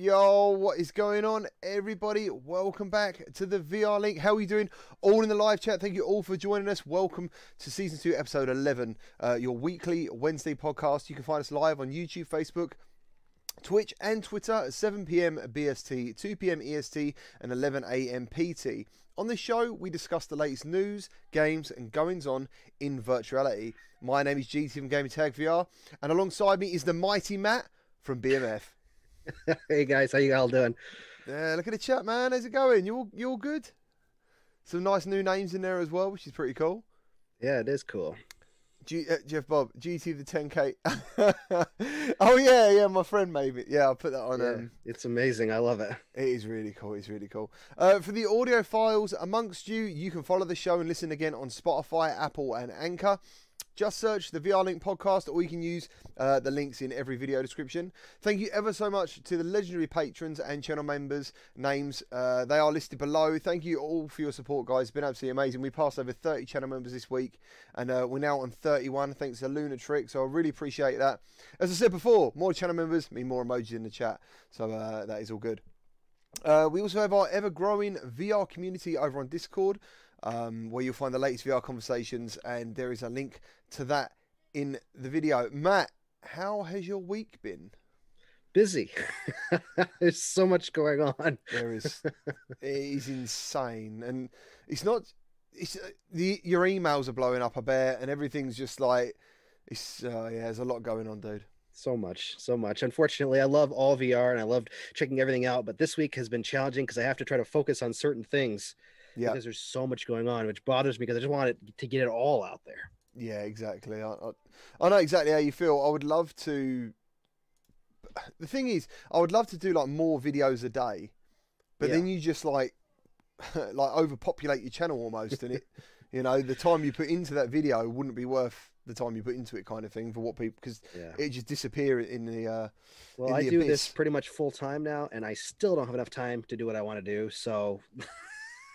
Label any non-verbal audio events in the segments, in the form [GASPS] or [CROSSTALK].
Yo, what is going on, everybody? Welcome back to the VR Link. How are you doing? All in the live chat. Thank you all for joining us. Welcome to season two, episode 11, uh, your weekly Wednesday podcast. You can find us live on YouTube, Facebook, Twitch, and Twitter at 7 p.m. BST, 2 p.m. EST, and 11 a.m. PT. On this show, we discuss the latest news, games, and goings on in virtuality. My name is GT from Gaming Tag VR, and alongside me is the mighty Matt from BMF. [LAUGHS] hey guys, how you all doing? Yeah, look at the chat, man. How's it going? You all you all good? Some nice new names in there as well, which is pretty cool. Yeah, it is cool. G- uh, Jeff Bob, GT the 10K. [LAUGHS] oh yeah, yeah, my friend maybe. Yeah, I'll put that on. Yeah, Um, it's amazing. I love it. it is really cool. It's really cool. Uh, for the audio files amongst you, you can follow the show and listen again on Spotify, Apple, and Anchor. Just search the VR Link podcast, or you can use uh, the links in every video description. Thank you ever so much to the legendary patrons and channel members' names. Uh, they are listed below. Thank you all for your support, guys. It's been absolutely amazing. We passed over 30 channel members this week, and uh, we're now on 31 thanks to Luna Trick. So I really appreciate that. As I said before, more channel members mean more emojis in the chat. So uh, that is all good. Uh, we also have our ever growing VR community over on Discord, um, where you'll find the latest VR conversations, and there is a link to that in the video. Matt, how has your week been? Busy. [LAUGHS] There's so much going on. There is, [LAUGHS] it is insane, and it's not. It's uh, the your emails are blowing up a bit, and everything's just like it's. Uh, yeah, there's a lot going on, dude. So much, so much. Unfortunately, I love all VR and I loved checking everything out, but this week has been challenging because I have to try to focus on certain things Yeah, because there's so much going on, which bothers me because I just want it to get it all out there. Yeah, exactly. I, I, I know exactly how you feel. I would love to. [SIGHS] The thing is, I would love to do like more videos a day, but then you just like [LAUGHS] like overpopulate your channel almost, and it, [LAUGHS] you know, the time you put into that video wouldn't be worth the time you put into it, kind of thing, for what people because Yeah. it just disappear in the. uh Well, in I the do abyss. this pretty much full time now, and I still don't have enough time to do what I want to do. So, [LAUGHS]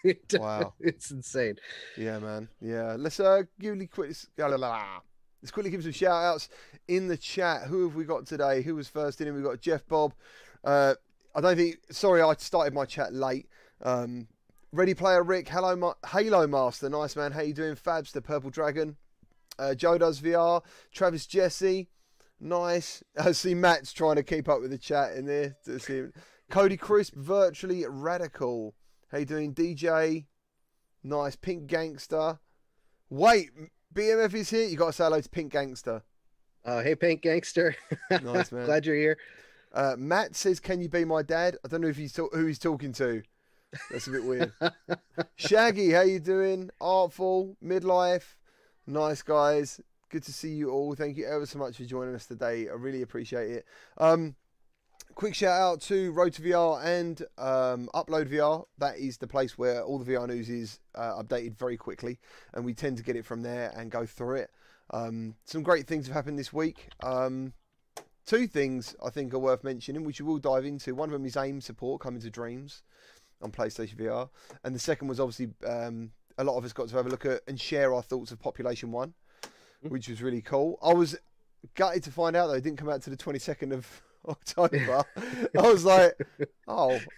[LAUGHS] it- Wow. it's insane. Yeah, man. Yeah. Let's uh give me quick. la, la, la. Let's quickly give some shout outs in the chat. Who have we got today? Who was first in? We've got Jeff Bob. Uh, I don't think. Sorry, I started my chat late. Um, Ready Player Rick. Hello, Ma- Halo Master. Nice man. How you doing? Fabs the Purple Dragon. Uh, Joe does VR. Travis Jesse. Nice. [LAUGHS] I see Matt's trying to keep up with the chat in there. To see him. Cody Crisp. Virtually Radical. How you doing, DJ? Nice. Pink Gangster. Wait, BMF is here. You got to say hello to Pink Gangster. Uh, hey, Pink Gangster. [LAUGHS] Nice, [LAUGHS] man. Glad you're here. Uh, Matt says, "Can you be my dad?" I don't know if he's ta- who he's talking to. That's a bit weird. [LAUGHS] Shaggy, how you doing? Artful, midlife, nice guys. Good to see you all. Thank you ever so much for joining us today. I really appreciate it. Um, quick shout out to Road to VR and um, Upload VR. That is the place where all the VR news is uh, updated very quickly, and we tend to get it from there and go through it. Um, some great things have happened this week. Um, two things I think are worth mentioning, which we will dive into. One of them is AIM support coming to Dreams on PlayStation VR, and the second was obviously um, a lot of us got to have a look at and share our thoughts of Population One, which was really cool. I was gutted to find out though it didn't come out to the twenty second of [LAUGHS] October. I was like, oh, [LAUGHS]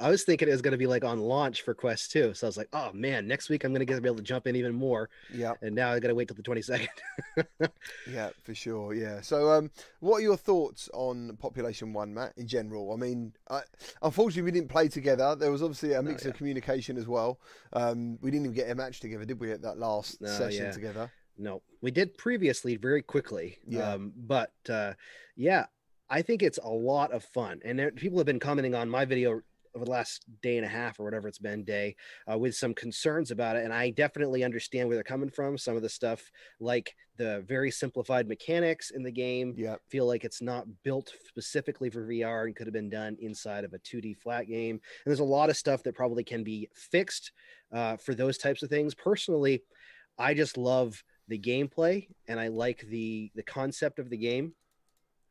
I was thinking it was going to be like on launch for Quest 2. So I was like, oh man, next week I'm going to get to be able to jump in even more. yeah, And now I got to wait till the 22nd. [LAUGHS] yeah, for sure, yeah. So, um, what are your thoughts on Population One, Matt? In general, I mean, I, unfortunately, we didn't play together. There was obviously a mix yeah. of communication as well. Um, we didn't even get a match together, did we? At that last No, session yeah. together. no, we did previously very quickly. Yeah. Um, but uh, yeah, I think it's a lot of fun. And there, people have been commenting on my video over the last day and a half or whatever it's been day uh, with some concerns about it and i definitely understand where they're coming from some of the stuff like the very simplified mechanics in the game Yeah, feel like it's not built specifically for VR and could have been done inside of a 2D flat game. And there's a lot of stuff that probably can be fixed uh, for those types of things. Personally, I just love the gameplay and I like the the concept of the game.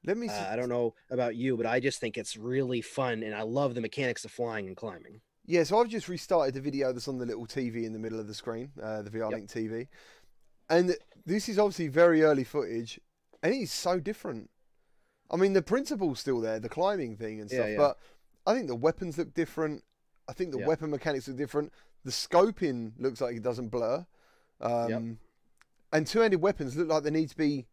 Let me. Uh, I don't know about you, but I just think it's really fun and I love the mechanics of flying and climbing. Yeah, so I've just restarted the video that's on the little TV in the middle of the screen, uh, the VR Yep. Link TV, and this is obviously very early footage, and it is so different. I mean, the principle's still there, the climbing thing and stuff, yeah. but I think the weapons look different. I think the Yeah. weapon mechanics look different. The scoping looks like it doesn't blur. Um, And two handed weapons look like they need to be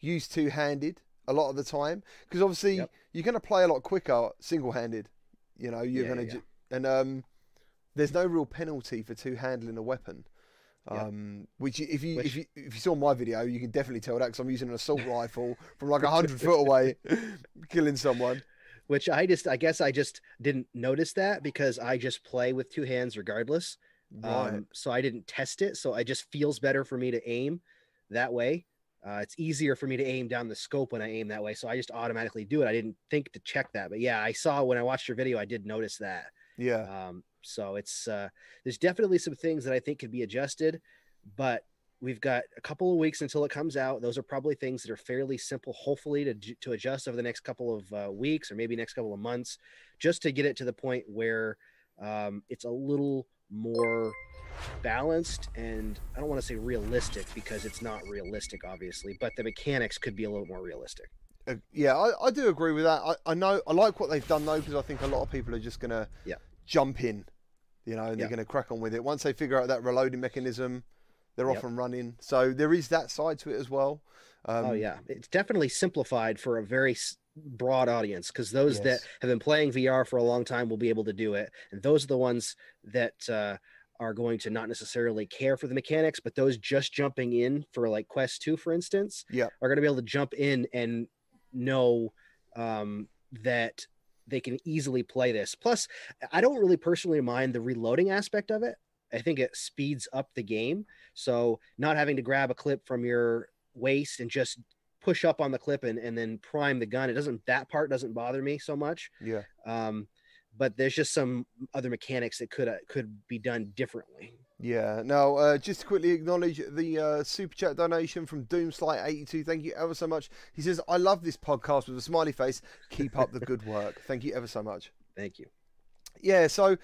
used two handed a lot of the time. Because obviously, Yep. you're going to play a lot quicker single handed. You know, you're Yeah, going yeah, to. And um, there's no real penalty for two handling a weapon. Yep. Um, which if you Which- if you if you saw my video, you can definitely tell that because I'm using an assault [LAUGHS] rifle from like hundred foot away, [LAUGHS] killing someone. which I just I guess I just didn't notice that because I just play with two hands regardless. Right. Um, so I didn't test it. So it just feels better for me to aim that way. Uh, it's easier for me to aim down the scope when I aim that way. So I just automatically do it. I didn't think to check that, but yeah, I saw when I watched your video, I did notice that. yeah. Um, so it's uh, there's definitely some things that I think could be adjusted, but we've got a couple of weeks until it comes out. Those are probably things that are fairly simple, hopefully to to adjust over the next couple of uh, weeks or maybe next couple of months, just to get it to the point where um, it's a little more balanced and I don't want to say realistic because it's not realistic, obviously, but the mechanics could be a little more realistic. Uh, yeah, I, I do agree with that. I, I know I like what they've done though because I think a lot of people are just gonna Yeah. jump in, you know, and they're gonna crack on with it once they figure out that reloading mechanism. They're Yep. off and running, so there is that side to it as well. Um, oh yeah, it's definitely simplified for a very broad audience because those that have been playing VR for a long time will be able to do it, and those are the ones that uh, are going to not necessarily care for the mechanics, but those just jumping in for like Quest Two, for instance, are going to be able to jump in and know um, that they can easily play this. Plus, I don't really personally mind the reloading aspect of it. I think it speeds up the game. So not having to grab a clip from your waist and just push up on the clip and, and then prime the gun. It doesn't that part doesn't bother me so much. Yeah. Um, but there's just some other mechanics that could uh, could be done differently. Yeah. Now, uh, just to quickly acknowledge the uh, super chat donation from Doomslight82. Thank you ever so much. He says, "I love this podcast with a smiley face. Keep up the good work. [LAUGHS] Thank you ever so much." Thank you. Yeah, so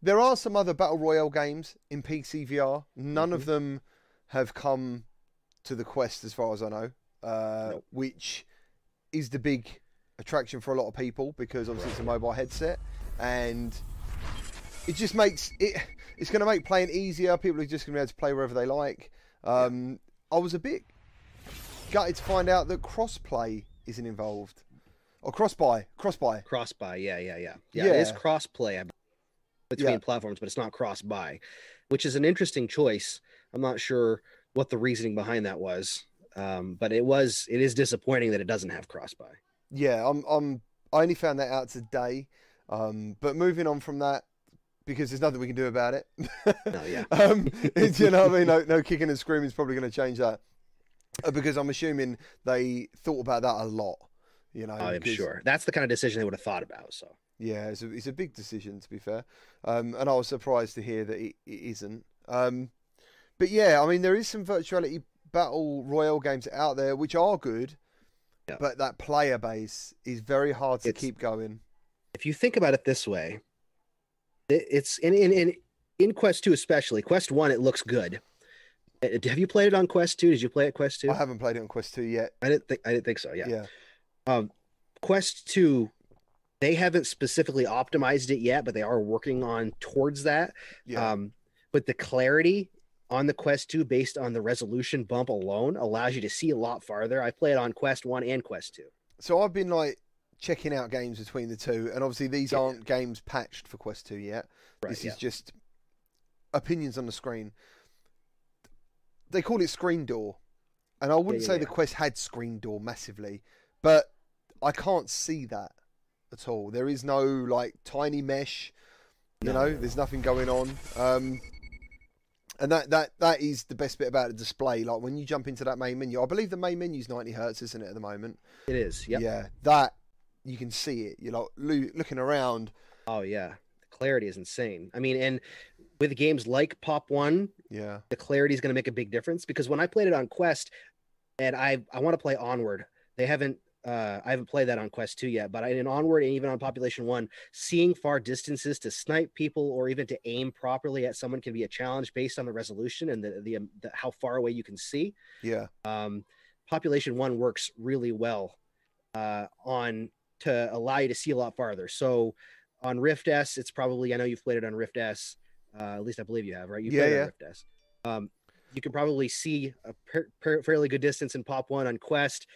there are some other battle royale games in PC VR. None of Mhm. them have come to the Quest, as far as I know, uh, Nope. which is the big attraction for a lot of people because obviously it's a mobile headset, and it just makes it. It's going to make playing easier. People are just going to be able to play wherever they like. Um, I was a bit gutted to find out that crossplay isn't involved, or cross-buy, cross-buy. Cross buy, yeah, yeah, yeah, yeah. It is Yeah. cross play between Yeah. platforms, but it's not cross buy, which is an interesting choice. I'm not sure what the reasoning behind that was, um, but it was. It is disappointing that it doesn't have cross buy. Yeah, I'm. I'm. I only found that out today. Um, but moving on from that, because there's nothing we can do about it. No, yeah. [LAUGHS] um, it's, you know, what I mean, no, no kicking and screaming is probably going to change that, uh, because I'm assuming they thought about that a lot. You know, I'm because- sure that's the kind of decision they would have thought about. So Yeah, it's a, it's a big decision to be fair, um, and I was surprised to hear that it, it isn't. Um, but yeah, I mean, there is some virtuality battle royale games out there which are good, Yeah. but that player base is very hard to It's- keep going. if you think about it this way, it- it's in in in, in Quest Two especially. Quest One, it looks good. Uh, Have you played it on Quest Two? Did you play it Quest Two? I haven't played it on Quest Two yet. I didn't think I didn't think so. Yeah. Yeah, Um, Quest Two, they haven't specifically optimized it yet, but they are working on towards that. yeah, Um, but the clarity on the Quest Two, based on the resolution bump alone, allows you to see a lot farther. I play it on Quest One and Quest Two. So I've been like checking out games between the two, and obviously these Yeah. aren't games patched for Quest Two yet. Right. this yeah. is just opinions on the screen. They call it screen door, and I wouldn't yeah, say the. Quest had screen door massively, but I can't see that at all. There is no like tiny mesh, you No, know. no, no. There's nothing going on, um, and that that that is the best bit about the display. Like when you jump into that main menu, I believe the main menu is 90 hertz, isn't it, at the moment? It is. Yep. Yeah, that you can see it. You're like loo- looking around. Oh yeah. The clarity is insane. I mean, and with games like Pop One, Yeah, the clarity is going to make a big difference because when I played it on Quest, and I I want to play Onward. They haven't. Uh, I haven't played that on Quest 2 yet, but in Onward and even on Population 1, seeing far distances to snipe people or even to aim properly at someone can be a challenge based on the resolution and the, the, um, the how far away you can see. yeah, Um, Population 1 works really well uh, on to allow you to see a lot farther. So on Rift S, it's probably I know you've played it on Rift S. Uh, at least I believe you have, right? You Yeah, played yeah. on Rift S. Um, you can probably see a per, per, fairly good distance in Pop One on Quest.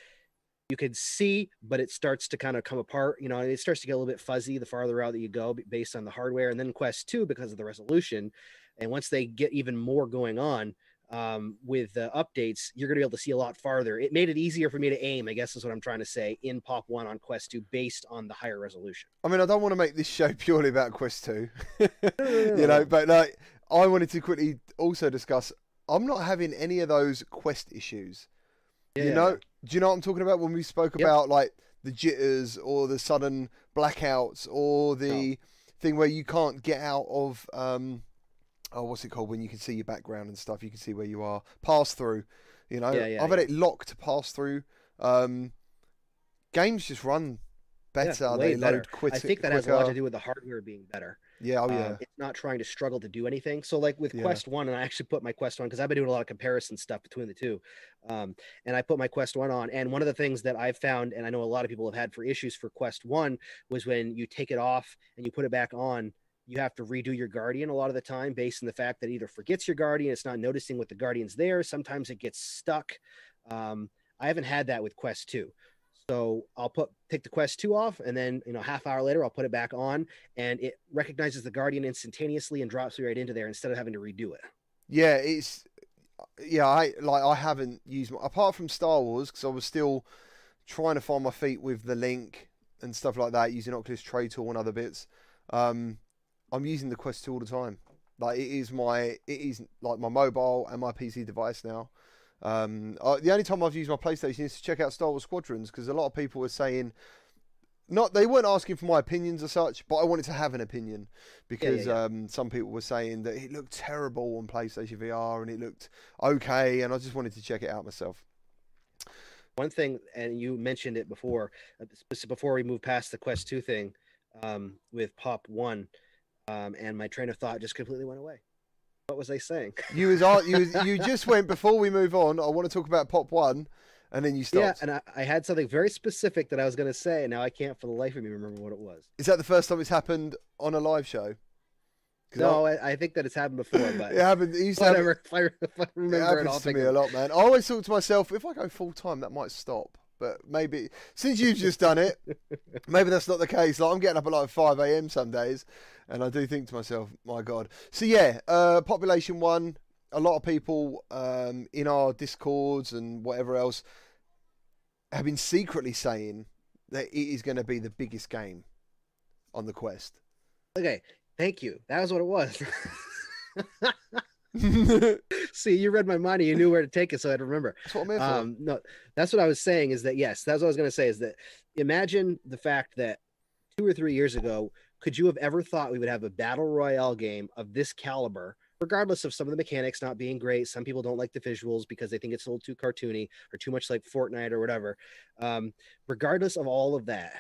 You could see, but it starts to kind of come apart. You know, it starts to get a little bit fuzzy the farther out that you go based on the hardware. And then Quest Two because of the resolution. And once they get even more going on, um, with the updates, you're going to be able to see a lot farther. It made it easier for me to aim, I guess is what I'm trying to say, in Pop 1 on Quest 2 based on the higher resolution. I mean, I don't want to make this show [LAUGHS] purely about Quest 2, [LAUGHS] you know, but like, I wanted to quickly also discuss I'm not having any of those Quest issues. Yeah, you know. Do you know what I'm talking about? When we spoke Yep. about like the jitters or the sudden blackouts or the thing where you can't get out of um oh what's it called? When you can see your background and stuff you can see where you are. Pass through you know? Yeah, yeah, I've had it locked to pass through. Um games just run better. they better. load quicker I think that has a lot to do with the hardware being better. Yeah oh Um, yeah it's not trying to struggle to do anything. So, like with Yeah. Quest One, and I actually put my Quest One because I've been doing a lot of comparison stuff between the two. Um, and I put my Quest One on, and one of the things that I've found, and I know a lot of people have had for issues for Quest One, was when you take it off and you put it back on. You have to redo your Guardian a lot of the time, based on the fact that it either forgets your Guardian, it's not noticing what the Guardian's there. Sometimes it gets stuck. Um, I haven't had that with Quest Two. So I'll put take the Quest 2 off and then you know half hour later I'll put it back on and it recognizes the Guardian instantaneously and drops me right into there instead of having to redo it. Yeah, it's yeah. I like I haven't used apart from Star Wars because I was still trying to find my feet with the link and stuff like that using Oculus Tray Tool and other bits. Um, I'm using the Quest 2 all the time. Like it is my it is like my mobile and my PC device now. Um, the only time I've used my PlayStation is to check out Star Wars Squadrons because a lot of people were saying. Not, they weren't asking for my opinions as such, but I wanted to have an opinion because yeah. Um, some people were saying that it looked terrible on PlayStation VR and it looked okay, and I just wanted to check it out myself. One thing, and you mentioned it before, uh, before we move past the Quest 2 thing um, with Pop 1, um, and my train of thought just completely went away. What was I saying? You was ar- you was, you [LAUGHS] just went before we move on. I want to talk about Pop One, and then you stopped. Yeah, and I, I had something very specific that I was going to say, and now I can't for the life of me remember what it was. Is that the first time it's happened on a live show? No, I, I think that it's happened before, [LAUGHS] but it happened. It used to happen- If I, if I It remember it, happens I'll to me a lot, man. I always thought to myself, if I go full time, that might stop. But maybe since you've just done it, [LAUGHS] maybe that's not the case. Like I'm getting up at like five a.m. some days, and I do think to myself, my God. So yeah, uh, population one. A lot of people um, in our discords and whatever else have been secretly saying that it is going to be the biggest game on the Quest. Okay, thank you. That was what it was. [LAUGHS] See, you read my mind. and You knew where to take it, so I'd remember. what I'm here for. Um, no, that's what I was saying. Is that yes? That's what I was going to say. Is that imagine the fact that two or three years ago, could you have ever thought we would have a battle royale game of this caliber? Regardless of some of the mechanics not being great, some people don't like the visuals because they think it's a little too cartoony or too much like Fortnite or whatever. Um, regardless of all of that,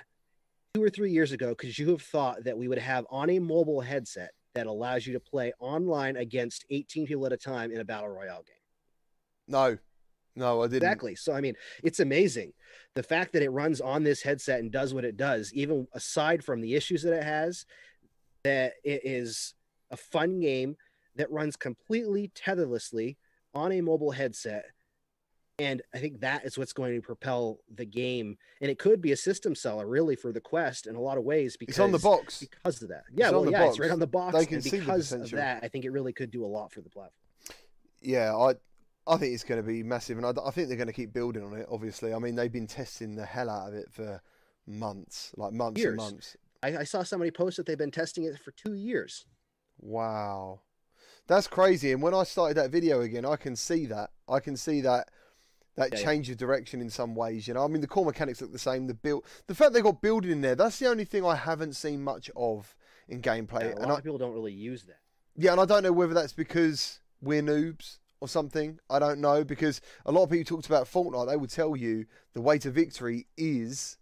two or three years ago, could you have thought that we would have on a mobile headset that allows you to play online against 18 people at a time in a battle royale game? no, no, I didn't. Exactly. So I mean, it's amazing. The fact that it runs on this headset and does what it does, even aside from the issues that it has, that it is a fun game that runs completely tetherlessly on a mobile headset. And I think that is what's going to propel the game. And it could be a system seller really for the Quest in a lot of ways because It's on the box. because of that. Yeah, on well, the yeah, it's right on the box. They can and see the because of that, I think it really could do a lot for the platform. Yeah, I I think it's going to be massive, and I, I think they're going to keep building on it. Obviously, I mean they've been testing the hell out of it for months, like months Years. and months. I, I saw somebody post that they've been testing it for two years. Wow, that's crazy. And when I started that video again, I can see that. I can see that that Yeah, yeah. change of direction in some ways. You know, I mean the core mechanics look the same. The build, the fact they got building in there, that's the only thing I haven't seen much of in gameplay. Yeah, a and lot I, of people don't really use that. Yeah, and I don't know whether that's because we're noobs or something. I don't know because a lot of people talked about Fortnite. They would tell you the way to victory is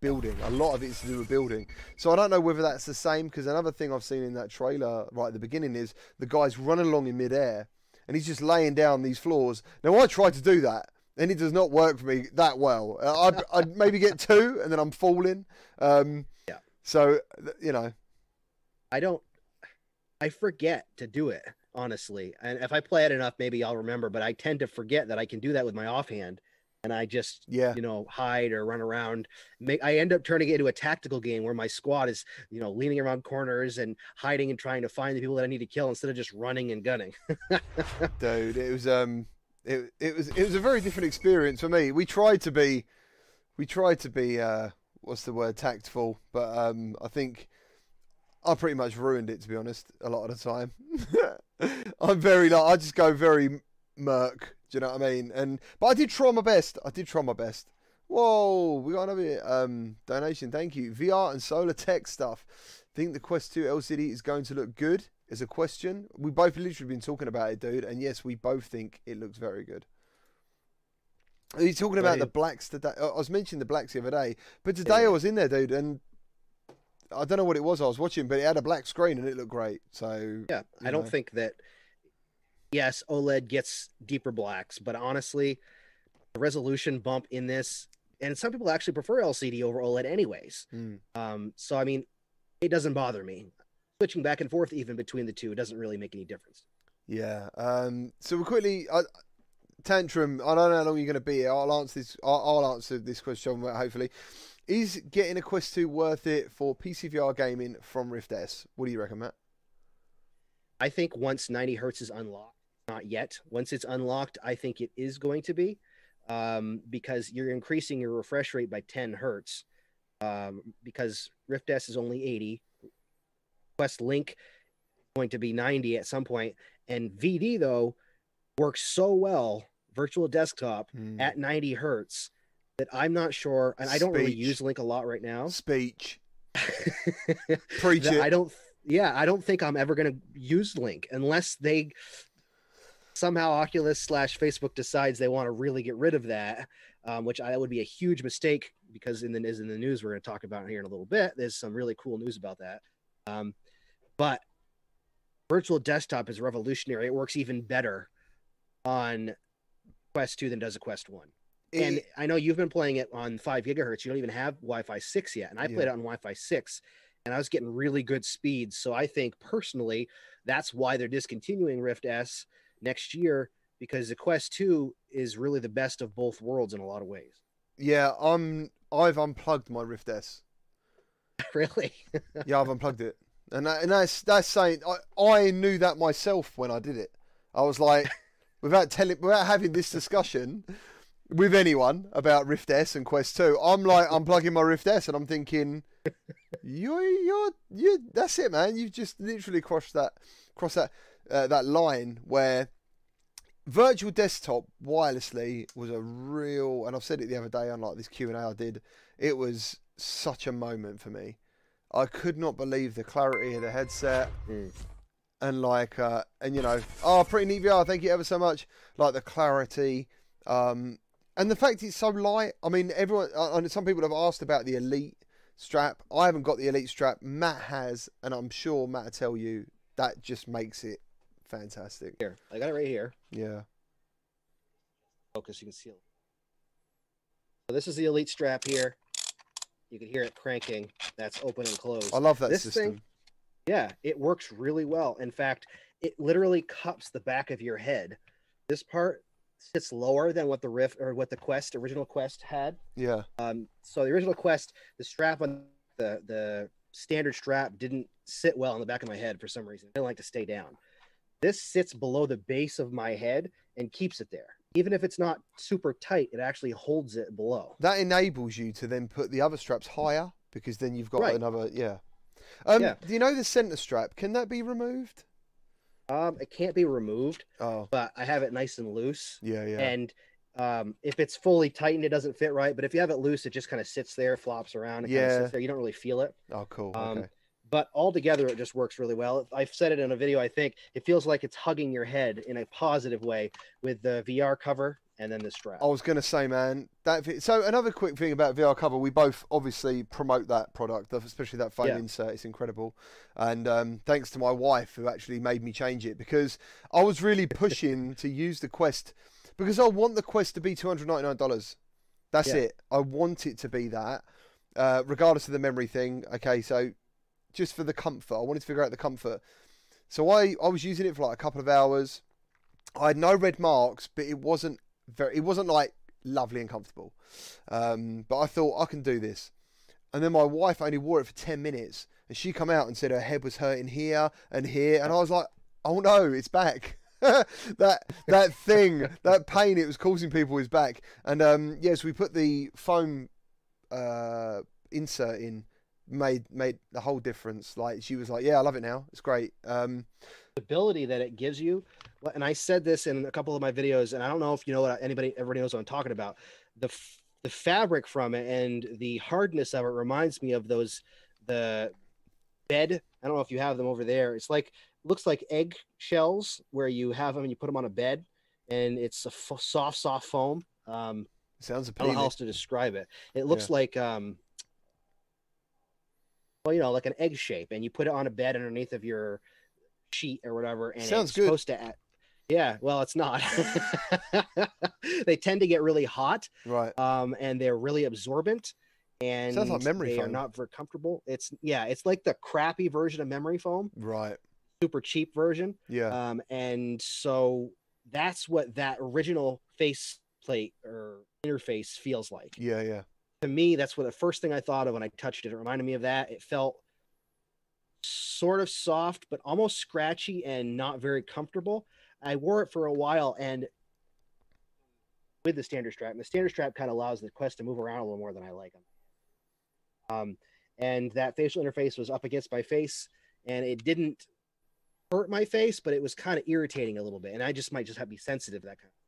building. A lot of it's to do with building. So I don't know whether that's the same because another thing I've seen in that trailer right at the beginning is the guy's running along in midair and he's just laying down these floors. Now I tried to do that and it does not work for me that well. I'd, I'd maybe get two, and then I'm falling. Um, Yeah. So you know, I don't. I forget to do it honestly, and if I play it enough, maybe I'll remember. But I tend to forget that I can do that with my offhand, and I just yeah, you know hide or run around. Make I end up turning it into a tactical game where my squad is you know leaning around corners and hiding and trying to find the people that I need to kill instead of just running and gunning. [LAUGHS] dude, it was um, it it was it was a very different experience for me. We tried to be, we tried to be uh, what's the word, tactful, but um, I think I pretty much ruined it to be honest. A lot of the time, [LAUGHS] I'm very like I just go very murk. Do you know what I mean? And but I did try my best. I did try my best. Whoa, we got another um, donation. Thank you. VR and solar tech stuff. Think the Quest 2 LCD is going to look good? Is a question. We both literally been talking about it, dude. And yes, we both think it looks very good. Are you talking about the blacks today? I was mentioning the blacks the other day, but today I was in there, dude, and I don't know what it was I was watching, but it had a black screen and it looked great. So Yeah, I don't know. think that. Yes, OLED gets deeper blacks, but honestly, the resolution bump in this, and some people actually prefer LCD over OLED, anyways. mm, Um, so I mean, it doesn't bother me. Switching back and forth even between the two doesn't really make any difference. yeah. Um, so we quickly, I, tantrum. I don't know how long you're going to be here. I'll answer this. I'll, I'll answer this question hopefully. Is getting a Quest 2 worth it for PCVR gaming from Rift S? What do you reckon, Matt? I think once 90 hertz is unlocked, not yet. Once it's unlocked, I think it is going to be um, because you're increasing your refresh rate by 10 hertz um, because Rift S is only 80. Quest Link is going to be 90 at some point, and VD though works so well, virtual desktop Mm. at 90 hertz that I'm not sure, and I don't really use Link a lot right now. Speech. [LAUGHS] Preach it. I don't. Yeah, I don't think I'm ever going to use Link unless they somehow Oculus slash Facebook decides they want to really get rid of that, um, which I, that would be a huge mistake because in the is in the news we're going to talk about here in a little bit. There's some really cool news about that. Um, but virtual desktop is revolutionary. It works even better on Quest 2 than does a Quest 1 and It- I know you've been playing it on five gigahertz. You don't even have Wi-Fi six yet, and I played Yeah. it on Wi-Fi six, and I was getting really good speeds. So I think personally, that's why they're discontinuing Rift S next year because the Quest Two is really the best of both worlds in a lot of ways. yeah, I'm. I've unplugged my Rift S. [LAUGHS] really? [LAUGHS] Yeah, I've unplugged it, and that, and that's that's saying I I knew that myself when I did it. I was like, [LAUGHS] without telling, without having this discussion with anyone about Rift S and Quest Two, I'm like unplugging my Rift S, and I'm thinking, [LAUGHS] you're you're you. That's it, man. You've just literally crossed that crossed that uh, that line where virtual desktop wirelessly was a real, and I've said it the other day on like this Q and A I did. It was such a moment for me. I could not believe the clarity of the headset Mm. and like uh and you know oh pretty neat VR thank you ever so much like the clarity um and the fact it's so light I mean everyone and some people have asked about the elite strap I haven't got the elite strap Matt has and I'm sure Matt will tell you that just makes it fantastic Here, I got it right here. yeah Focus, you can see it. So this is the Elite strap here. You can hear it cranking. That's open and closed. I love that This system thing- Yeah, it works really well. In fact, it literally cups the back of your head. This part sits lower than what the Rift or what the Quest original Quest had. yeah Um, so the original Quest, the strap on the the standard strap didn't sit well on the back of my head for some reason. I didn't like to stay down. This sits below the base of my head and keeps it there. Even if it's not super tight, it actually holds it below. that enables you to then put the other straps higher because then you've got Right. another yeah um Yeah. do you know the center strap can that be removed Um, it can't be removed, oh but I have it nice and loose. yeah yeah And um, if it's fully tightened, it doesn't fit right. But if you have it loose, it just kind of sits there, flops around. It Yeah. sits there. You don't really feel it. oh cool Um, okay But altogether, it just works really well. I've said it in a video. I think it feels like it's hugging your head in a positive way with the VR cover and then the strap. I was going to say, man, that. So another quick thing about VR cover, we both obviously promote that product, especially that phone Yeah. insert. It's incredible, and um, thanks to my wife who actually made me change it because I was really [LAUGHS] pushing to use the Quest because I want the quest to be two hundred ninety nine dollars. That's Yeah. it. I want it to be that, uh, regardless of the memory thing. Okay, so just for the comfort, I wanted to figure out the comfort. So I I was using it for like a couple of hours. I had no red marks, but it wasn't very. It wasn't like lovely and comfortable. Um, but I thought I can do this. And then my wife only wore it for ten minutes, and she come out and said her head was hurting here and here, and I was like, oh no, it's back. [LAUGHS] that that thing, [LAUGHS] that pain it was causing people is back. And um, yes, we put the foam uh, insert in, made made the whole difference. Like she was like, yeah, I love it now. It's great. Um, ability that it gives you and i said this in a couple of my videos and i don't know if you know what anybody everybody knows what i'm talking about the f- the fabric from it and the hardness of it reminds me of those the bed i don't know if you have them over there it's like looks like egg shells where you have them and you put them on a bed and it's a f- soft soft foam um sounds I don't know how else to describe it. It looks Yeah. like um well, you know, like an egg shape, and you put it on a bed underneath of your sheet or whatever, and Sounds it's good. supposed to add yeah, well, it's not. [LAUGHS] they tend to get really hot, Right. um, and they're really absorbent, and like memory they are not very comfortable. It's yeah, it's like the crappy version of memory foam, Right. super cheap version. Yeah. Um, and so that's what that original face plate or interface feels like yeah. Yeah. To me, that's what the first thing I thought of when I touched it. It reminded me of that. It felt sort of soft, but almost scratchy and not very comfortable. I wore it for a while and with the standard strap, and the standard strap kind of allows the Quest to move around a little more than I like them. Um, and that facial interface was up against my face, and it didn't hurt my face, but it was kind of irritating a little bit. And I just might just have to be sensitive to that kind. Of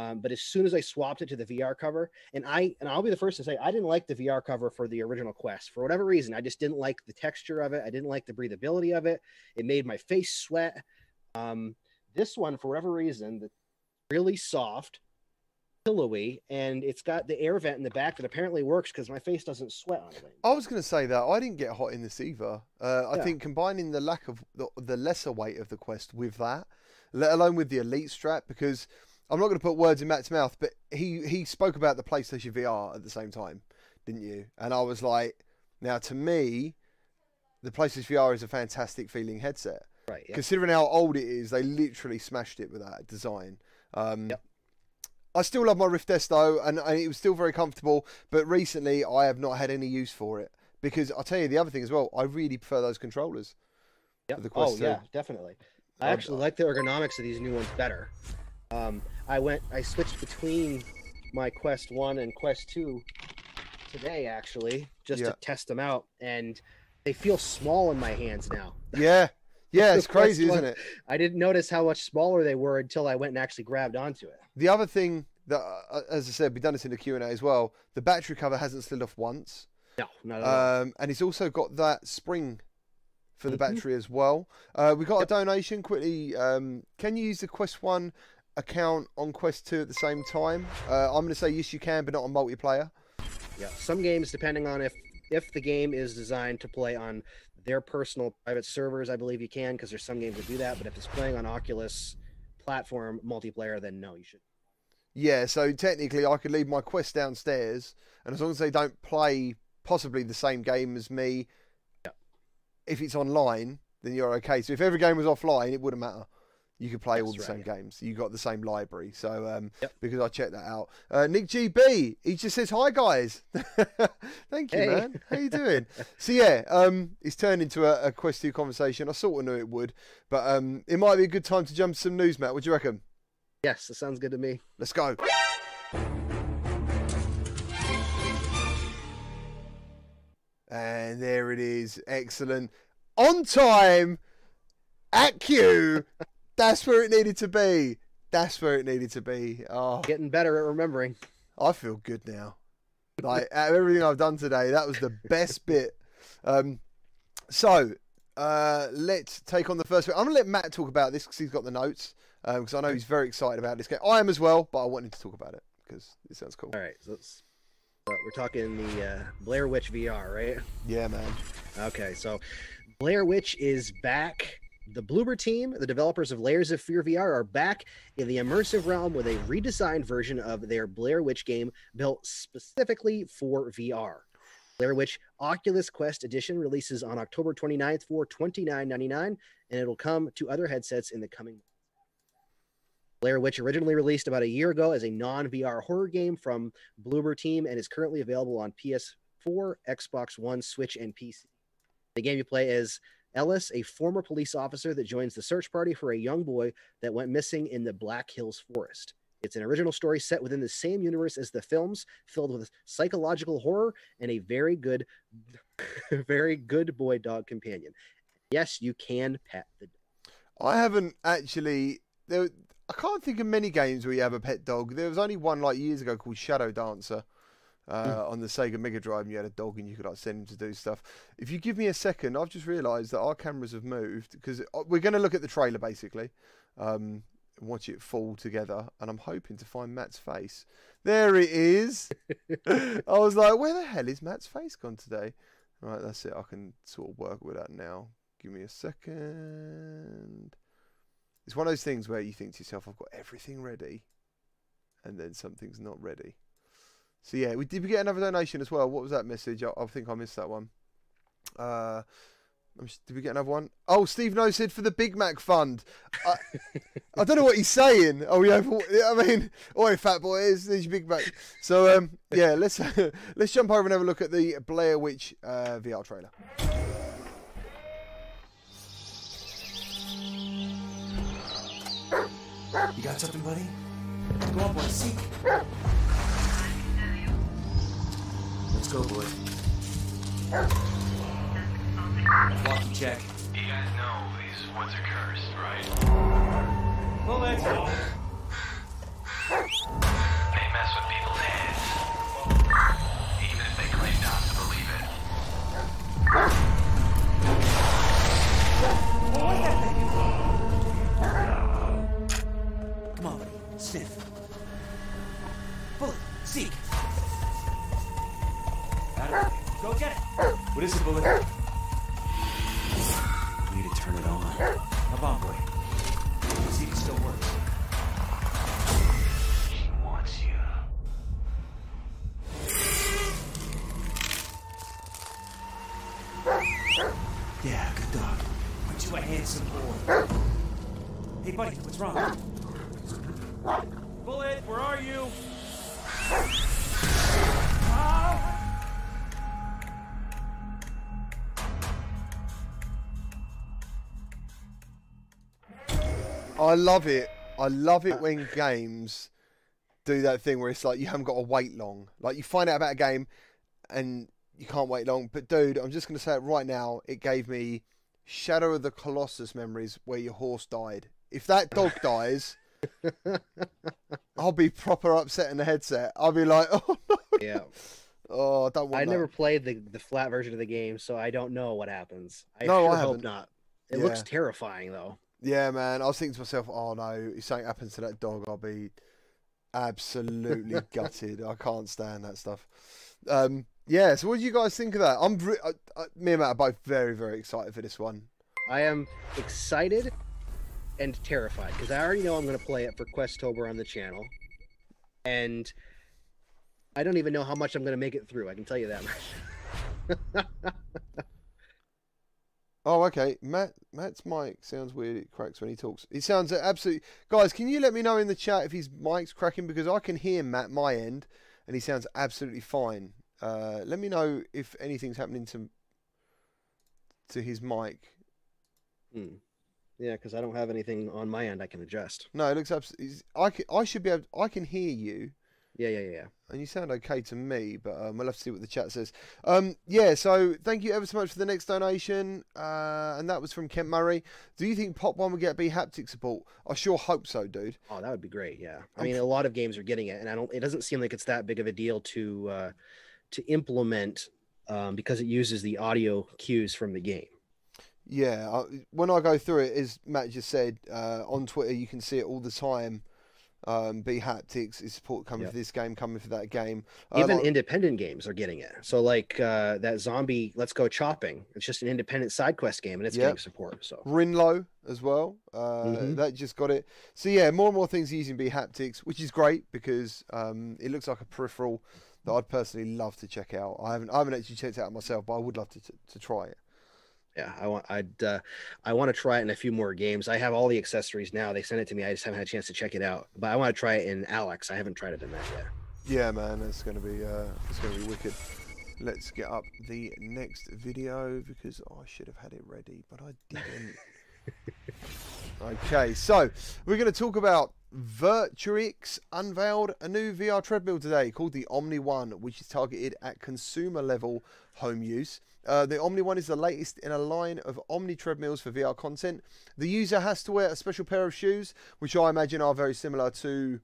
um, but as soon as I swapped it to the VR cover, and I and I'll be the first to say I didn't like the VR cover for the original Quest for whatever reason. I just didn't like the texture of it. I didn't like the breathability of it. It made my face sweat. Um, this one, for whatever reason, the really soft, pillowy, and it's got the air vent in the back that apparently works because my face doesn't sweat on it. anymore. I was going to say that I didn't get hot in this either. Uh, I Yeah. think combining the lack of the, the lesser weight of the Quest with that, let alone with the Elite strap, because I'm not going to put words in Matt's mouth, but he he spoke about the PlayStation VR at the same time, didn't you? And I was like, now to me, the PlayStation VR is a fantastic feeling headset. Right. Yeah. Considering how old it is, they literally smashed it with that design. Um, Yep. I still love my Rift S though, and, and it was still very comfortable. But recently, I have not had any use for it because I'll tell you the other thing as well. I really prefer those controllers. Yep. the Oh two. yeah, definitely. I actually like the ergonomics of these new ones better. Um, I went, I switched between my Quest One and Quest Two today, actually, just Yeah. to test them out, and they feel small in my hands now. [LAUGHS] Yeah, yeah, it's crazy, isn't it? I didn't notice how much smaller they were until I went and actually grabbed onto it. The other thing that, uh, as I said, we've done this in the Q and A as well. The battery cover hasn't slid off once. No, not at all. Um, and it's also got that spring for the Mhm. battery as well. Uh, we got Yep. a donation quickly. Um, can you use the Quest One account on Quest Two at the same time? Uh, I'm going to say yes, you can, but not on multiplayer. Yeah, some games, depending on if if the game is designed to play on their personal private servers, I believe you can, because there's some games that do that. But if it's playing on Oculus platform multiplayer, then no, you should. Yeah, so technically, I could leave my Quest downstairs, and as long as they don't play possibly the same game as me, yeah. if it's online, then you're okay. So if every game was offline, it wouldn't matter. You could play all the That's same right, games. You got the same library. So um, Yep. because I checked that out. Uh, Nick GB, he just says hi guys. [LAUGHS] Thank you, Hey. man. How you doing? [LAUGHS] so yeah, um, it's turned into a, a Quest Two conversation. I sort of knew it would, but um, it might be a good time to jump to some news, Matt. What do you reckon? Yes, that sounds good to me. Let's go. And there it is. Excellent. On time. At Q. That's where it needed to be. That's where it needed to be. Oh, Getting better at remembering. I feel good now. Like out of everything I've done today, that was the best [LAUGHS] bit. Um, so uh, let's take on the first bit. I'm gonna let Matt talk about this because he's got the notes. Because I know he's very excited about this game. I am as well, but I wanted to talk about it because it sounds cool. All right, so let's. So we're talking the uh, Blair Witch VR, right? Yeah, man. Okay, so Blair Witch is back the Bloober team, the developers of Layers of Fear VR, are back in the immersive realm with a redesigned version of their Blair Witch game built specifically for VR. Blair Witch Oculus Quest Edition releases on October 29th for $29.99, and it'll come to other headsets in the coming months. Blair Witch originally released about a year ago as a non VR horror game from Bloober Team and is currently available on PS4, Xbox One, Switch, and PC. The game you play is Ellis, a former police officer that joins the search party for a young boy that went missing in the Black Hills Forest. It's an original story set within the same universe as the films, filled with psychological horror and a very good, [LAUGHS] very good boy dog companion. Yes, you can pet the dog. I haven't actually. There, I can't think of many games where you have a pet dog. There was only one like years ago called Shadow Dancer. Uh, Hmm. on the Sega Mega Drive, and you had a dog, and you could like send him to do stuff. If you give me a second, I've just realised that our cameras have moved because we're going to look at the trailer basically, um, and watch it fall together. And I'm hoping to find Matt's face. There it is. [LAUGHS] I was like, where the hell is Matt's face gone today? Right, that's it. I can sort of work with that now. Give me a second. It's one of those things where you think to yourself, I've got everything ready, and then something's not ready. So yeah, we did we get another donation as well? What was that message? I, I think I missed that one. Uh, did we get another one? Oh, Steve No said for the Big Mac Fund. I, I don't know what he's saying. Oh yeah, I mean, oi, fat boy, there's, there's Big Mac. So um, yeah, let's [LAUGHS] let's jump over and have a look at the Blair Witch uh, VR trailer. You got something, buddy? Go on, boy. Seek. Let's go, boy. Walkie check. You guys know these woods are cursed, right? Bullets. They mess with people's heads. Even if they claim not to believe it. Come on, buddy. Sniff. Bullet. Seek. Got it. Go get it. What is it, Bullet? We need to turn it on. Come on, boy. See if it still works. She wants you. Yeah, good dog. Aren't you a handsome boy? Hey, buddy, what's wrong? I love it. I love it when games do that thing where it's like you haven't got to wait long. Like you find out about a game and you can't wait long. But dude, I'm just going to say it right now. It gave me Shadow of the Colossus memories where your horse died. If that dog [LAUGHS] dies, I'll be proper upset in the headset. I'll be like, [LAUGHS] oh no, Yeah. oh I don't want I that. never played the, the flat version of the game, so I don't know what happens. I No, sure I hope haven't. not. It looks terrifying though. Yeah, man. I was thinking to myself, oh no, if something happens to that dog, I'll be absolutely [LAUGHS] gutted. I can't stand that stuff. Um, yeah. So, what do you guys think of that? I'm, re- I, I, me and Matt are both very, very excited for this one. I am excited and terrified because I already know I'm going to play it for Questober on the channel, and I don't even know how much I'm going to make it through. I can tell you that much. [LAUGHS] Oh, okay. Matt, Matt's mic sounds weird. It cracks when he talks. It sounds absolutely. Guys, can you let me know in the chat if his mic's cracking because I can hear Matt my end, and he sounds absolutely fine. Uh, let me know if anything's happening to to his mic. Hmm. Yeah, because I don't have anything on my end I can adjust. No, it looks absolutely. I can, I should be able. I can hear you, Yeah, yeah, yeah. and you sound okay to me. But um, we'll have to see what the chat says. Um, yeah. So thank you ever so much for the next donation, uh, and that was from Kent Murray. Do you think Pop One will get bHaptic support? I sure hope so, dude. Oh, that would be great. Yeah. I mean, a lot of games are getting it, and I don't. It doesn't seem like it's that big of a deal to uh, to implement um, because it uses the audio cues from the game. Yeah. I, when I go through it, as Matt just said uh, on Twitter, you can see it all the time. Um, bHaptics is support coming Yep. for this game, coming for that game. Uh, Even like- independent games are getting it. So like uh, that zombie Let's Go Chopping. It's just an independent side quest game and it's Yep. getting support. So Rinlo as well. Uh, Mhm. That just got it. So yeah, more and more things using bHaptics, which is great because um, it looks like a peripheral that I'd personally love to check out. I haven't, I haven't actually checked it out myself, but I would love to to, to try it. Yeah, I want I'd uh, I want to try it in a few more games. I have all the accessories now. They sent it to me. I just haven't had a chance to check it out. But I want to try it in Alyx. I haven't tried it in that yet. Yeah, man, it's gonna be uh, it's gonna be wicked. Let's get up the next video because I should have had it ready, but I didn't. [LAUGHS] okay, so we're going to talk about Virtuix unveiled a new VR treadmill today called the Omni One, which is targeted at consumer level home use. Uh, the Omni One is the latest in a line of Omni treadmills for VR content. The user has to wear a special pair of shoes, which I imagine are very similar to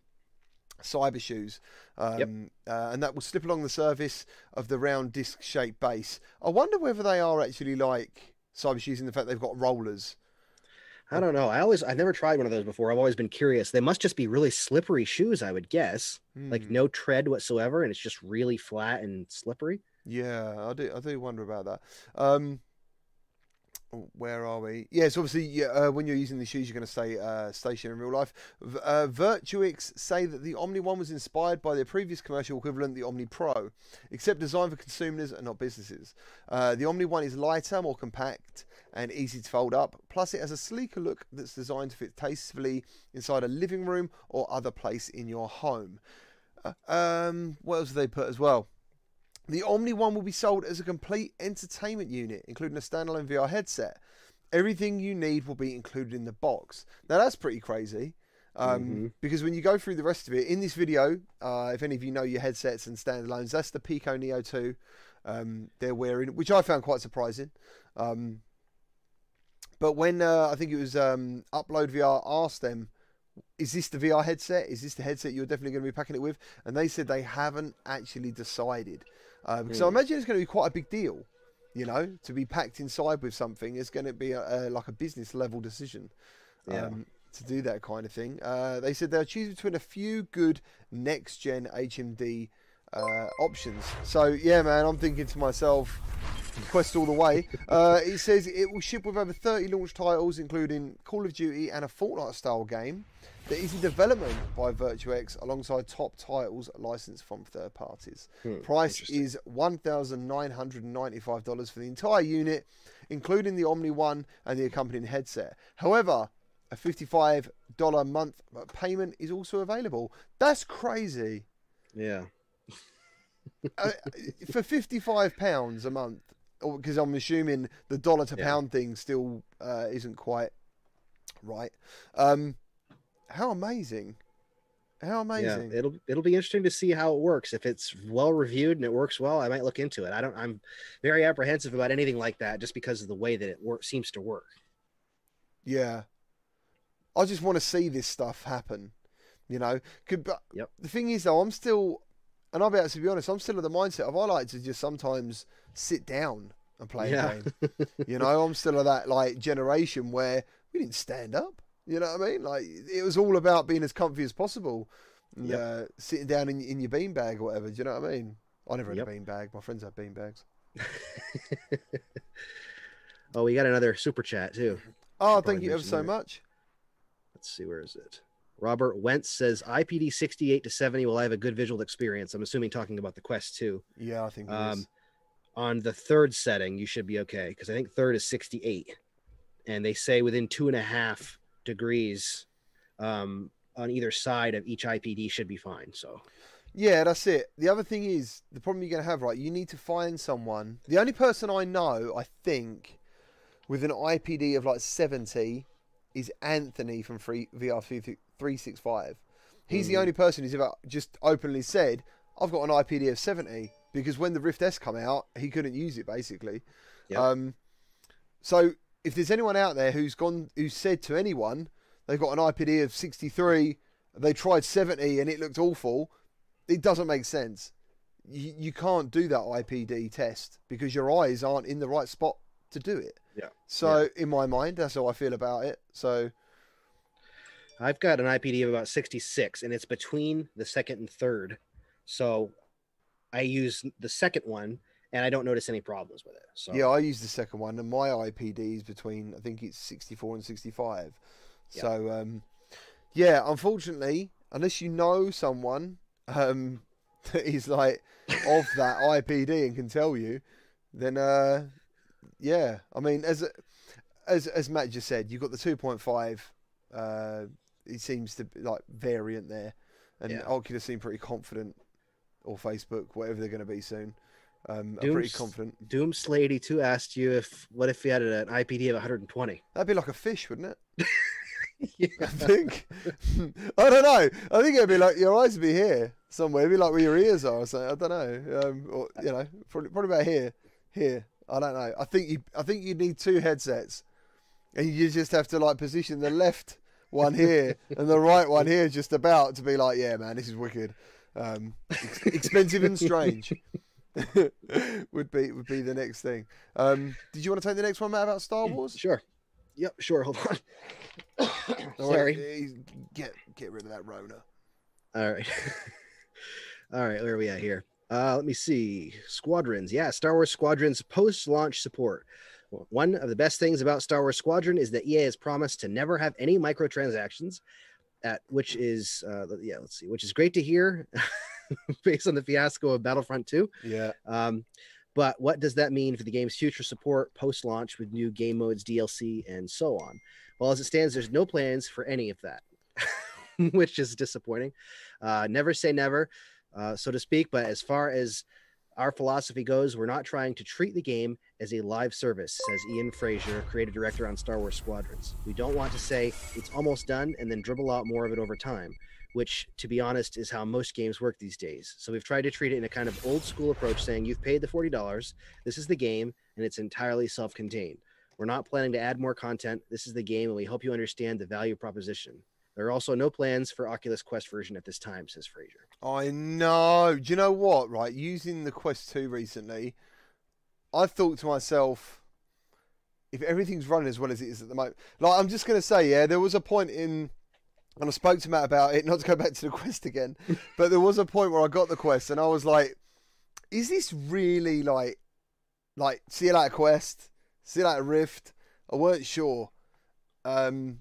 Cybershoes um, Yep. uh, and that will slip along the surface of the round disc shaped base i wonder whether they are actually like Cybershoes in the fact they've got rollers I don't know. I always I've never tried one of those before. I've always been curious. They must just be really slippery shoes, I would guess. Like Hmm. no tread whatsoever, and it's just really flat and slippery. Yeah i do i do wonder about that um where are we? Yes, obviously, yeah, uh, when you're using the shoes, you're going to stay uh, stationary in real life. V- Uh, Virtuix say that the Omni One was inspired by their previous commercial equivalent, the Omni Pro, except designed for consumers and not businesses. Uh, the Omni One is lighter, more compact, and easy to fold up. Plus, it has a sleeker look that's designed to fit tastefully inside a living room or other place in your home. Uh, um, what else have they put as well? The Omni One will be sold as a complete entertainment unit, including a standalone VR headset. Everything you need will be included in the box. Now that's pretty crazy, um, Mhm. because when you go through the rest of it in this video, uh, if any of you know your headsets and standalones, that's the Pico Neo Two um, they're wearing, which I found quite surprising. Um, but when uh, I think it was um, Upload VR asked them, "Is this the VR headset? Is this the headset you're definitely going to be packing it with?" And they said they haven't actually decided. Because I Hmm. imagine it's going to be quite a big deal, you know, to be packed inside with something. It's going to be a, a, like a business level decision Yeah. um, to do that kind of thing. Uh, they said they'll choose between a few good next gen HMD uh, options. So yeah, man, I'm thinking to myself, Quest all the way. Uh, it says it will ship with over 30 launch titles, including Call of Duty and a Fortnite style game that is in development by Virtuix alongside top titles licensed from third parties. Hmm, Price is $1,995 for the entire unit, including the Omni One and the accompanying headset. However, a $55 month payment is also available. That's crazy. Yeah. Uh, for 55 pounds a month because i'm assuming the dollar to Yeah. pound thing still uh, isn't quite right um how amazing how amazing Yeah, it'll it'll be interesting to see how it works. If it's well reviewed and it works well, I might look into it. I don't. I'm very apprehensive about anything like that, just because of the way that it work, seems to work. yeah i just want to see this stuff happen you know could but Yep. the thing is though i'm still and i'll be able to be honest i'm still of the mindset of i like to just sometimes sit down and play Yeah. a game You know, I'm still of that like generation where we didn't stand up. You know what I mean? Like it was all about being as comfy as possible, Yep. uh, sitting down in, in your beanbag or whatever. Do you know what I mean? I never had Yep. a beanbag. My friends had beanbags. [LAUGHS] oh, we got another super chat too. Oh, thank you ever so that. much. Let's see, where is it? Robert Wentz says IPD 68 to 70 will I have a good visual experience. I'm assuming talking about the Quest 2. Yeah, I think. Um, on the third setting, you should be okay because I think third is 68, and they say within two and a half degrees um, on either side of each IPD should be fine. So Yeah, that's it. The other thing is the problem you're going to have, right? You need to find someone. The only person I know, I think, with an IPD of like 70 is Anthony from free, VR 365. He's the Mhm. only person who's ever just openly said, I've got an IPD of 70 because when the Rift S come out, he couldn't use it basically. Yep. Um, so if there's anyone out there who's gone, who's said to anyone they've got an IPD of 63, they tried 70 and it looked awful, it doesn't make sense. You, you can't do that IPD test because your eyes aren't in the right spot to do it. Yeah. So in my mind, that's how I feel about it. So I've got an IPD of about 66, and it's between the second and third. So I use the second one, and I don't notice any problems with it. So Yeah, I use the second one, and my IPD is between I think it's 64 and 65. Yeah. So, um, yeah, unfortunately, unless you know someone um, [LAUGHS] that is like of that IPD and can tell you, then uh, yeah, I mean, as as as Matt just said, you've got the 2.5. Uh, it seems to be like variant there, and Yeah. Oculus seem pretty confident, or Facebook, whatever they're going to be soon. Um, are pretty Dooms- confident. Doomslay 82 asked you if what if you had an IPD of 120? That'd be like a fish, wouldn't it? yeah. [LAUGHS] [LAUGHS] I think. [LAUGHS] I don't know. I think it'd be like your eyes would be here somewhere. It'd be like where your ears are something. I don't know. Um, or you know, probably, probably about here. Here. I don't know. I think you. I think you need two headsets, and you just have to like position the left one [LAUGHS] here and the right one here, just about to be like, yeah, man, this is wicked. Um, ex- expensive and strange. [LAUGHS] [LAUGHS] would be would be the next thing. Um, did you want to take the next one, Matt, about Star Wars? Sure. Yep, sure. Hold on. [COUGHS] Sorry. eh, Get get rid of that Rona. All right. All right, where are we at here? Uh, let me see. Squadrons. Yeah, Star Wars Squadrons post launch support. One of the best things about Star Wars Squadron is that EA has promised to never have any microtransactions, at which is, uh, yeah, let's see, which is great to hear [LAUGHS] based on the fiasco of Battlefront 2. Yeah. Um, but what does that mean for the game's future support post launch with new game modes, DLC, and so on? Well, as it stands, there's no plans for any of that, [LAUGHS] which is disappointing. Uh, never say never, uh, so to speak. But as far as our philosophy goes, we're not trying to treat the game as a live service, says Ian Fraser, creative director on Star Wars Squadrons. We don't want to say it's almost done and then dribble out more of it over time which to be honest is how most games work these days. So we've tried to treat it in a kind of old school approach saying you've paid the $40, this is the game and it's entirely self-contained. We're not planning to add more content. This is the game and we hope you understand the value proposition. There are also no plans for Oculus Quest version at this time, says Fraser. I know. Do you know what? Right, using the Quest 2 recently, I thought to myself, if everything's running as well as it is at the moment, like I'm just gonna say, yeah, there was a point in, and I spoke to Matt about it, [LAUGHS] not to go back to the Quest again, [LAUGHS] but there was a point where I got the Quest and I was like, is this really like, like see you later Quest, see you later Rift? I weren't sure. Um,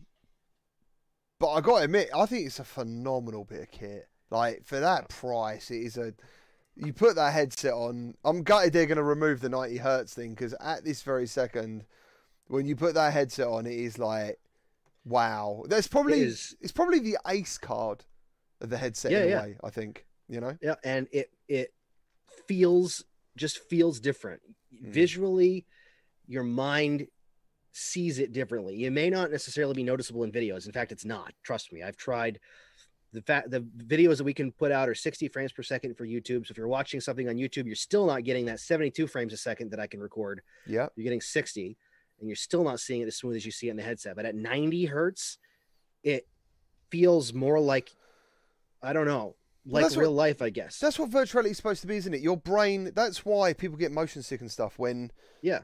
but I got to admit, I think it's a phenomenal bit of kit. Like for that price, it is a. You put that headset on. I'm gutted they're going to remove the 90 hertz thing because at this very second, when you put that headset on, it is like, wow. That's probably It is. it's probably the ace card of the headset Yeah, in a yeah. way. I think you know. Yeah, and it it feels just feels different. Mm. Visually, your mind sees it differently. It may not necessarily be noticeable in videos. In fact, it's not. Trust me. I've tried the fact the videos that we can put out are 60 frames per second for YouTube. So if you're watching something on YouTube, you're still not getting that 72 frames a second that I can record. Yeah. You're getting 60 and you're still not seeing it as smooth as you see it in the headset. But at 90 hertz, it feels more like I don't know, Well, like what- real life, I guess. That's what virtuality is supposed to be, isn't it? Your brain. That's why people get motion sick and stuff when Yeah.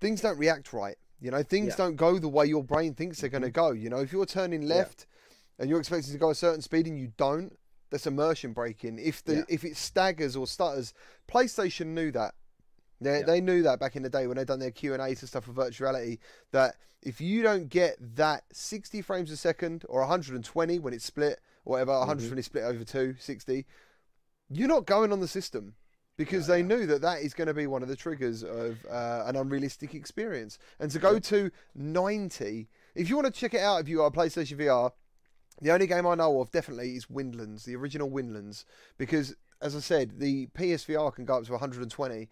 things don't react right. You know, things Yeah. don't go the way your brain thinks they're going to go. You know, if you're turning left and you're expected to go a certain speed and you don't, that's immersion breaking. If the Yeah. if it staggers or stutters, PlayStation knew that. They, Yeah. they knew that back in the day when they done their Q and A to stuff for virtuality. That if you don't get that 60 frames a second or 120 when it's split or whatever, Mm-hmm. 120 split over two, 60, you're not going on the system because they knew that that is going to be one of the triggers of uh, an unrealistic experience. And to go to 90, if you want to check it out, if you are a PlayStation VR, the only game I know of definitely is Windlands, the original Windlands, because as I said, the PSVR can go up to 120.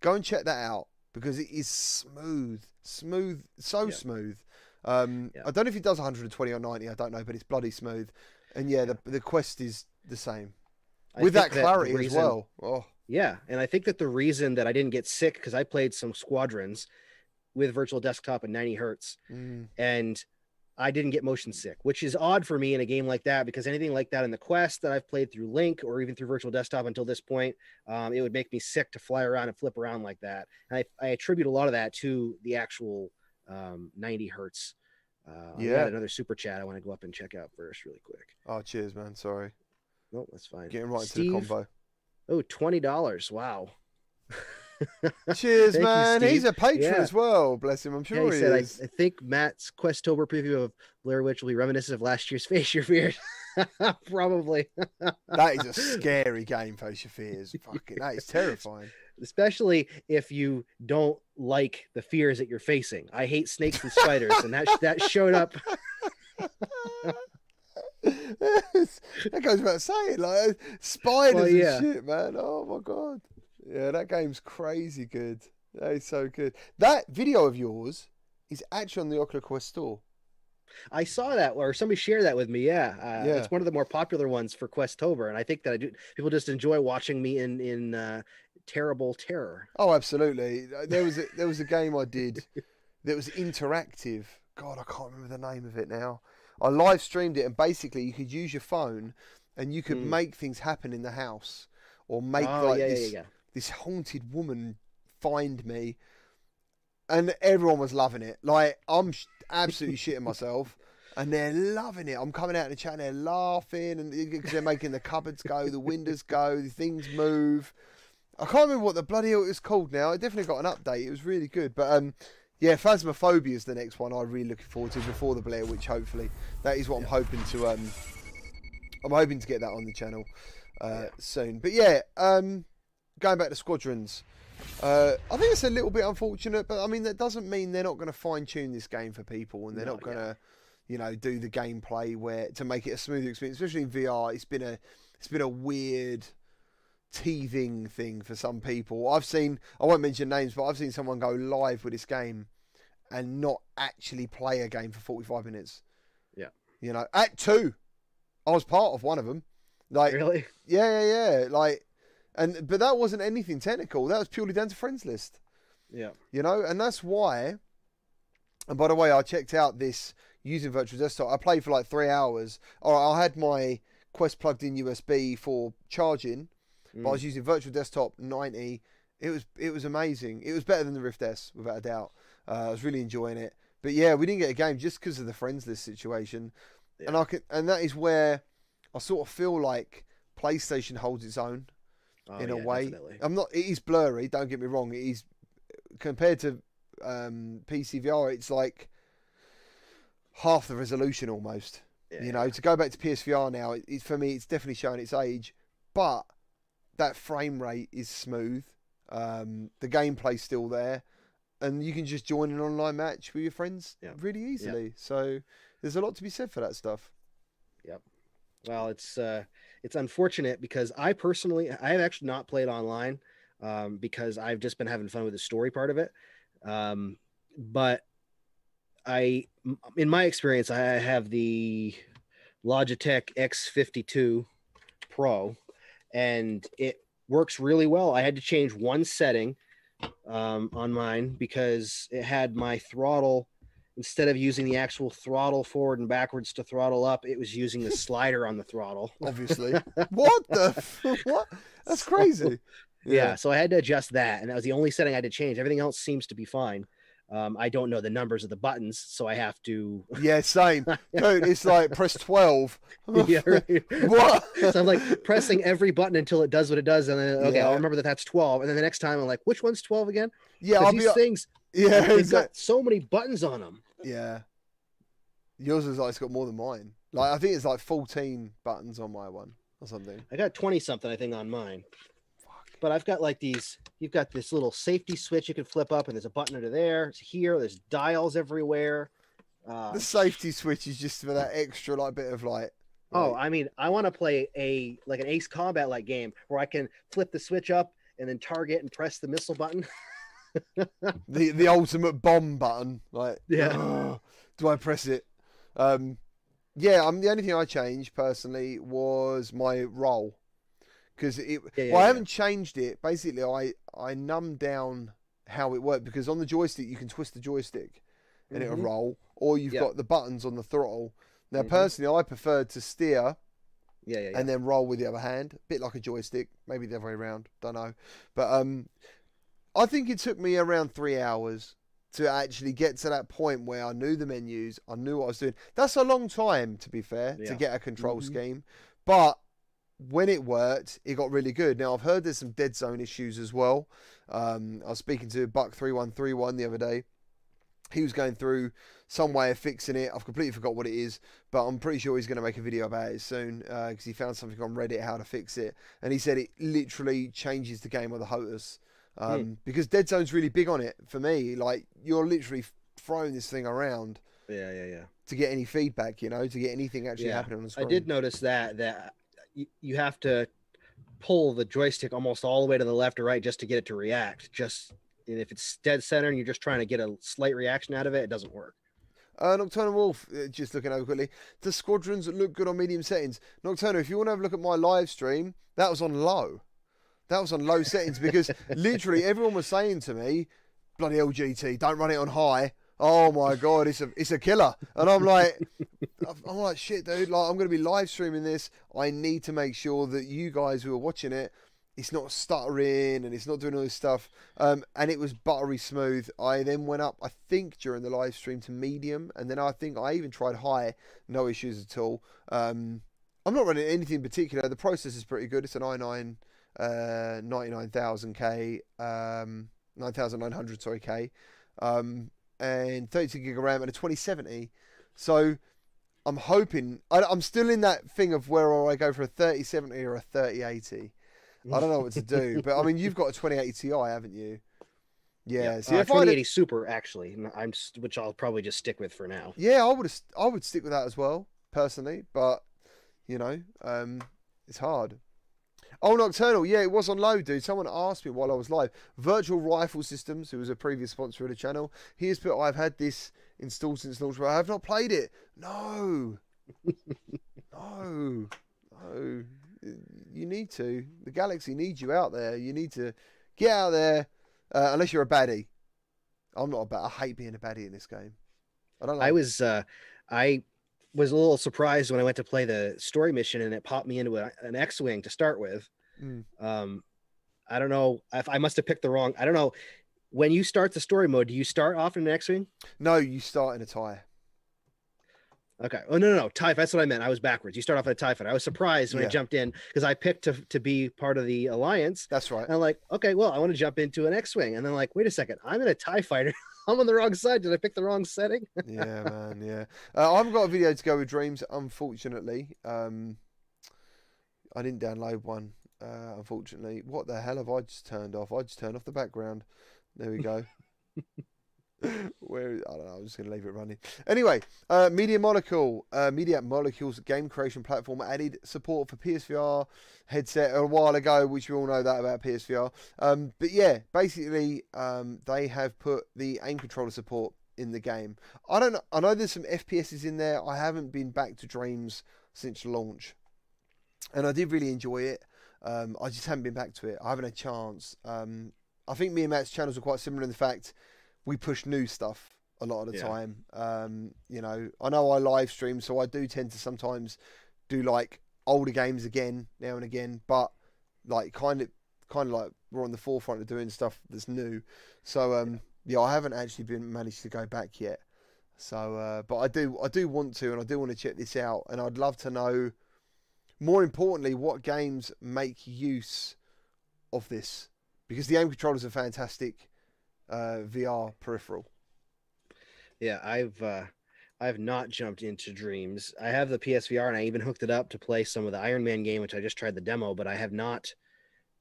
Go and check that out because it is smooth, smooth, so Yeah. smooth. Um, Yeah. I don't know if it does 120 or 90. I don't know, but it's bloody smooth. And yeah, the the Quest is the same with that clarity as reason- well. Oh, Yeah, and I think that the reason that I didn't get sick because I played some squadrons with virtual desktop at 90 hertz, mm, and I didn't get motion sick, which is odd for me in a game like that because anything like that in the Quest that I've played through Link or even through virtual desktop until this point, um, it would make me sick to fly around and flip around like that. And I, I attribute a lot of that to the actual um, 90 hertz Uh, Yeah. another super chat I want to go up and check out first, really quick. Oh, cheers, man. Sorry. No, that's fine. Getting right Steve, into the combo. Oh, twenty dollars. Wow. [LAUGHS] Cheers, Thank you, man. He's a patron Yeah. as well. Bless him. I'm Yeah, sure he he, said, I. I think Matt's Questober preview of Blair Witch will be reminiscent of last year's [LAUGHS] Face Your Fears. [LAUGHS] Probably. That is a scary game, Face Your Fears. Fucking, that is terrifying. Especially if you don't like the fears that you're facing. I hate snakes and spiders, and that that showed up. That goes without saying. Like spiders Well, yeah. and shit, man. Oh my god. Yeah, that game's crazy good. That is so good. That video of yours is actually on the Oculus Quest store. I saw that, or somebody shared that with me. Yeah, uh, Yeah. it's one of the more popular ones for Questober, and I think that I do. People just enjoy watching me in in uh, terrible terror. Oh, absolutely. There was a, there was a game I did [LAUGHS] that was interactive. God, I can't remember the name of it now. I live streamed it, and basically you could use your phone, and you could Mm. make things happen in the house, or make oh like yeah, this yeah, yeah. this haunted woman find me, and everyone was loving it. Like I'm sh- absolutely [LAUGHS] shitting myself, and they're loving it. I'm coming out in the chat, and they're laughing, and because they're making the cupboards go, the windows go, the things move. I can't remember what the bloody hell it was called now. I definitely got an update. It was really good, but um. Yeah, Phasmophobia is the next one I'm really looking forward to before the Blair Witch. Hopefully, that is what I'm hoping to. Um, I'm hoping to get that on the channel uh, soon. But yeah, um, going back to Squadrons, uh, I think it's a little bit unfortunate, but I mean that doesn't mean they're not going to fine tune this game for people, and they're No, not going to, yeah. you know, do the gameplay where to make it a smooth experience, especially in VR. It's been a it's been a weird teething thing for some people. I've seen I won't mention names, but I've seen someone go live with this game and not actually play a game for 45 minutes. Yeah. You know, at two, I was part of one of them. Like, Really? yeah, yeah, yeah. Like, and but that wasn't anything technical. That was purely down to friends list. Yeah. You know, and that's why. And by the way, I checked out this using virtual desktop. I played for like three hours. Or I had my Quest plugged in USB for charging, but I was using virtual desktop 90. It was it was amazing. It was better than the Rift S without a doubt. Uh, I was really enjoying it. But yeah, we didn't get a game just because of the friends list situation, and I can and that is where I sort of feel like PlayStation holds its own Oh, in a way. definitely. I'm not. It is blurry. Don't get me wrong. It is compared to um, PC VR. It's like half the resolution almost. Yeah, You know, to go back to PSVR now, it, it, for me, it's definitely showing its age. But that frame rate is smooth. Um, the gameplay's still there, and you can just join an online match with your friends Yeah. really easily. So there's a lot to be said for that stuff. Yep. Well, it's uh, it's unfortunate because I personally I have actually not played online um, because I've just been having fun with the story part of it. Um, but I, in my experience, I have the Logitech X52 Pro, and it works really well. I had to change one setting um, on mine because it had my throttle instead of using the actual throttle forward and backwards to throttle up, it was using the slider on the throttle. [LAUGHS] Obviously, what the f- what? That's crazy. [LAUGHS] Yeah. so I had to adjust that, and that was the only setting I had to change. Everything else seems to be fine. Um, I don't know the numbers of the buttons, so I have to. Yeah, same. [LAUGHS] Dude, it's like press 12. [LAUGHS] yeah, [LAUGHS] right. what? So I'm like pressing every button until it does what it does, and then okay, Yeah. I'll remember that that's 12, and then the next time I'm like, which one's 12 again? Yeah, I'll these be. things, Yeah, they've exactly. got so many buttons on them. Yeah. Yours is like it's got more than mine. Like I think it's like 14 buttons on my one or something. I got 20 something, I think, on mine. But I've got like these, you've got this little safety switch you can flip up, and there's a button under there. It's here, there's dials everywhere. Uh, The safety switch is just for that extra like bit of like. oh, I mean, I want to play a like an Ace Combat like game where I can flip the switch up and then target and press the missile button. [LAUGHS] the the ultimate bomb button. Like, Yeah. "Ugh, [GASPS] do I press it? Um, yeah. I'm the only thing I changed personally was my roll because it. Yeah, yeah, well, I yeah. haven't changed it. Basically, I I numbed down how it worked because on the joystick you can twist the joystick and it'll Mhm. roll, or you've Yeah. got the buttons on the throttle. Now, Mhm. personally, I prefer to steer Yeah, yeah, yeah. and then roll with the other hand, a bit like a joystick, maybe the other way around, don't know. But um, I think it took me around three hours to actually get to that point where I knew the menus, I knew what I was doing. That's a long time, to be fair, to get a control Mhm. scheme. But when it worked, it got really good. Now I've heard there's some dead zone issues as well. Um, I was speaking to Buck three one three one the other day. He was going through some way of fixing it. I've completely forgot what it is, but I'm pretty sure he's going to make a video about it soon because he found something on Reddit how to fix it, and he said it literally changes the game of the HOTAS. Um, Because Dead Zone's really big on it for me. Like you're literally throwing this thing around Yeah, yeah, yeah. to get any feedback, you know, to get anything actually Yeah, happening on the screen. I did notice that that you, you have to pull the joystick almost all the way to the left or right just to get it to react. Just and if it's dead center and you're just trying to get a slight reaction out of it, it doesn't work. Uh, Nocturnal Wolf, uh, just looking over quickly. The squadrons look good on medium settings. Nocturnal, if you want to have a look at my live stream, that was on low. That was on low settings because [LAUGHS] literally everyone was saying to me, bloody LGT, don't run it on high. Oh my god, it's a it's a killer. And I'm like I'm like shit dude, like I'm gonna be live streaming this. I need to make sure that you guys who are watching it it's not stuttering and it's not doing all this stuff. Um, and it was buttery smooth. I then went up, I think, during the live stream to medium, and then I think I even tried high, no issues at all. Um, I'm not running anything particular. The process is pretty good. It's an i9 uh, 99,000K, um, 9,900, sorry, K, um, and 32 gig of RAM and a 2070. So I'm hoping, I, I'm still in that thing of where I go for a 3070 or a 3080. I don't know what to do, but I mean, you've got a 2080 Ti, haven't you? Yeah. See, uh, if I 2080 Super actually, I'm which I'll probably just stick with for now. yeah, I would I would stick with that as well, personally. But you know, um, it's hard. Oh, Nocturnal, yeah, it was on load, dude. Someone asked me while I was live. Virtual Rifle Systems, who was a previous sponsor of the channel, he has put, I've had this installed since launch, but I have not played it. No, no, no. You need to. The Galaxy needs you out there. You need to get out there, uh, unless you're a baddie. I'm not a bad. I hate being a baddie in this game. I don't. Like I was uh I was a little surprised when I went to play the story mission and it popped me into a, an X-wing to start with. Mm. Um, I don't know if I must have picked the wrong. I don't know. When you start the story mode, do you start off in an X-wing? No, you start in a tie. Okay. Oh no, no, no. TIE. That's what I meant. I was backwards. You start off at a TIE fighter. I was surprised when Yeah. I jumped in because I picked to to be part of the alliance. That's right. And I'm like, okay, well, I want to jump into an X-wing, and then like, wait a second, I'm in a Tie fighter. [LAUGHS] [LAUGHS] I'm on the wrong side. Did I pick the wrong setting? [LAUGHS] yeah, man. Yeah. Uh, I haven't got a video to go with Dreams, unfortunately. Um, I didn't download one, uh, unfortunately. What the hell have I just turned off? I just turned off the background. There we go. [LAUGHS] Where I don't know. I'm just gonna leave it running. Anyway, uh, Media Molecule, uh, Media Molecules game creation platform added support for PSVR headset a while ago, which we all know that about PSVR. Um, but yeah, basically, um, they have put the aim controller support in the game. I don't know. I know there's some FPSs in there. I haven't been back to Dreams since launch, and I did really enjoy it. Um, I just haven't been back to it. I haven't had a chance. Um, I think me and Matt's channels are quite similar in the fact we push new stuff a lot of the Yeah. time. Um, you know, I know I live stream, so I do tend to sometimes do like older games again now and again, but like kind of kind of like we're on the forefront of doing stuff that's new. So um, yeah, I haven't actually been managed to go back yet. So, uh, but I do I do want to, and I do want to check this out, and I'd love to know. More importantly, what games make use of this? Because the aim controllers are fantastic uh, VR peripheral. Yeah, I've uh I've not jumped into Dreams. I have the PSVR and I even hooked it up to play some of the Iron Man game, which I just tried the demo, but I have not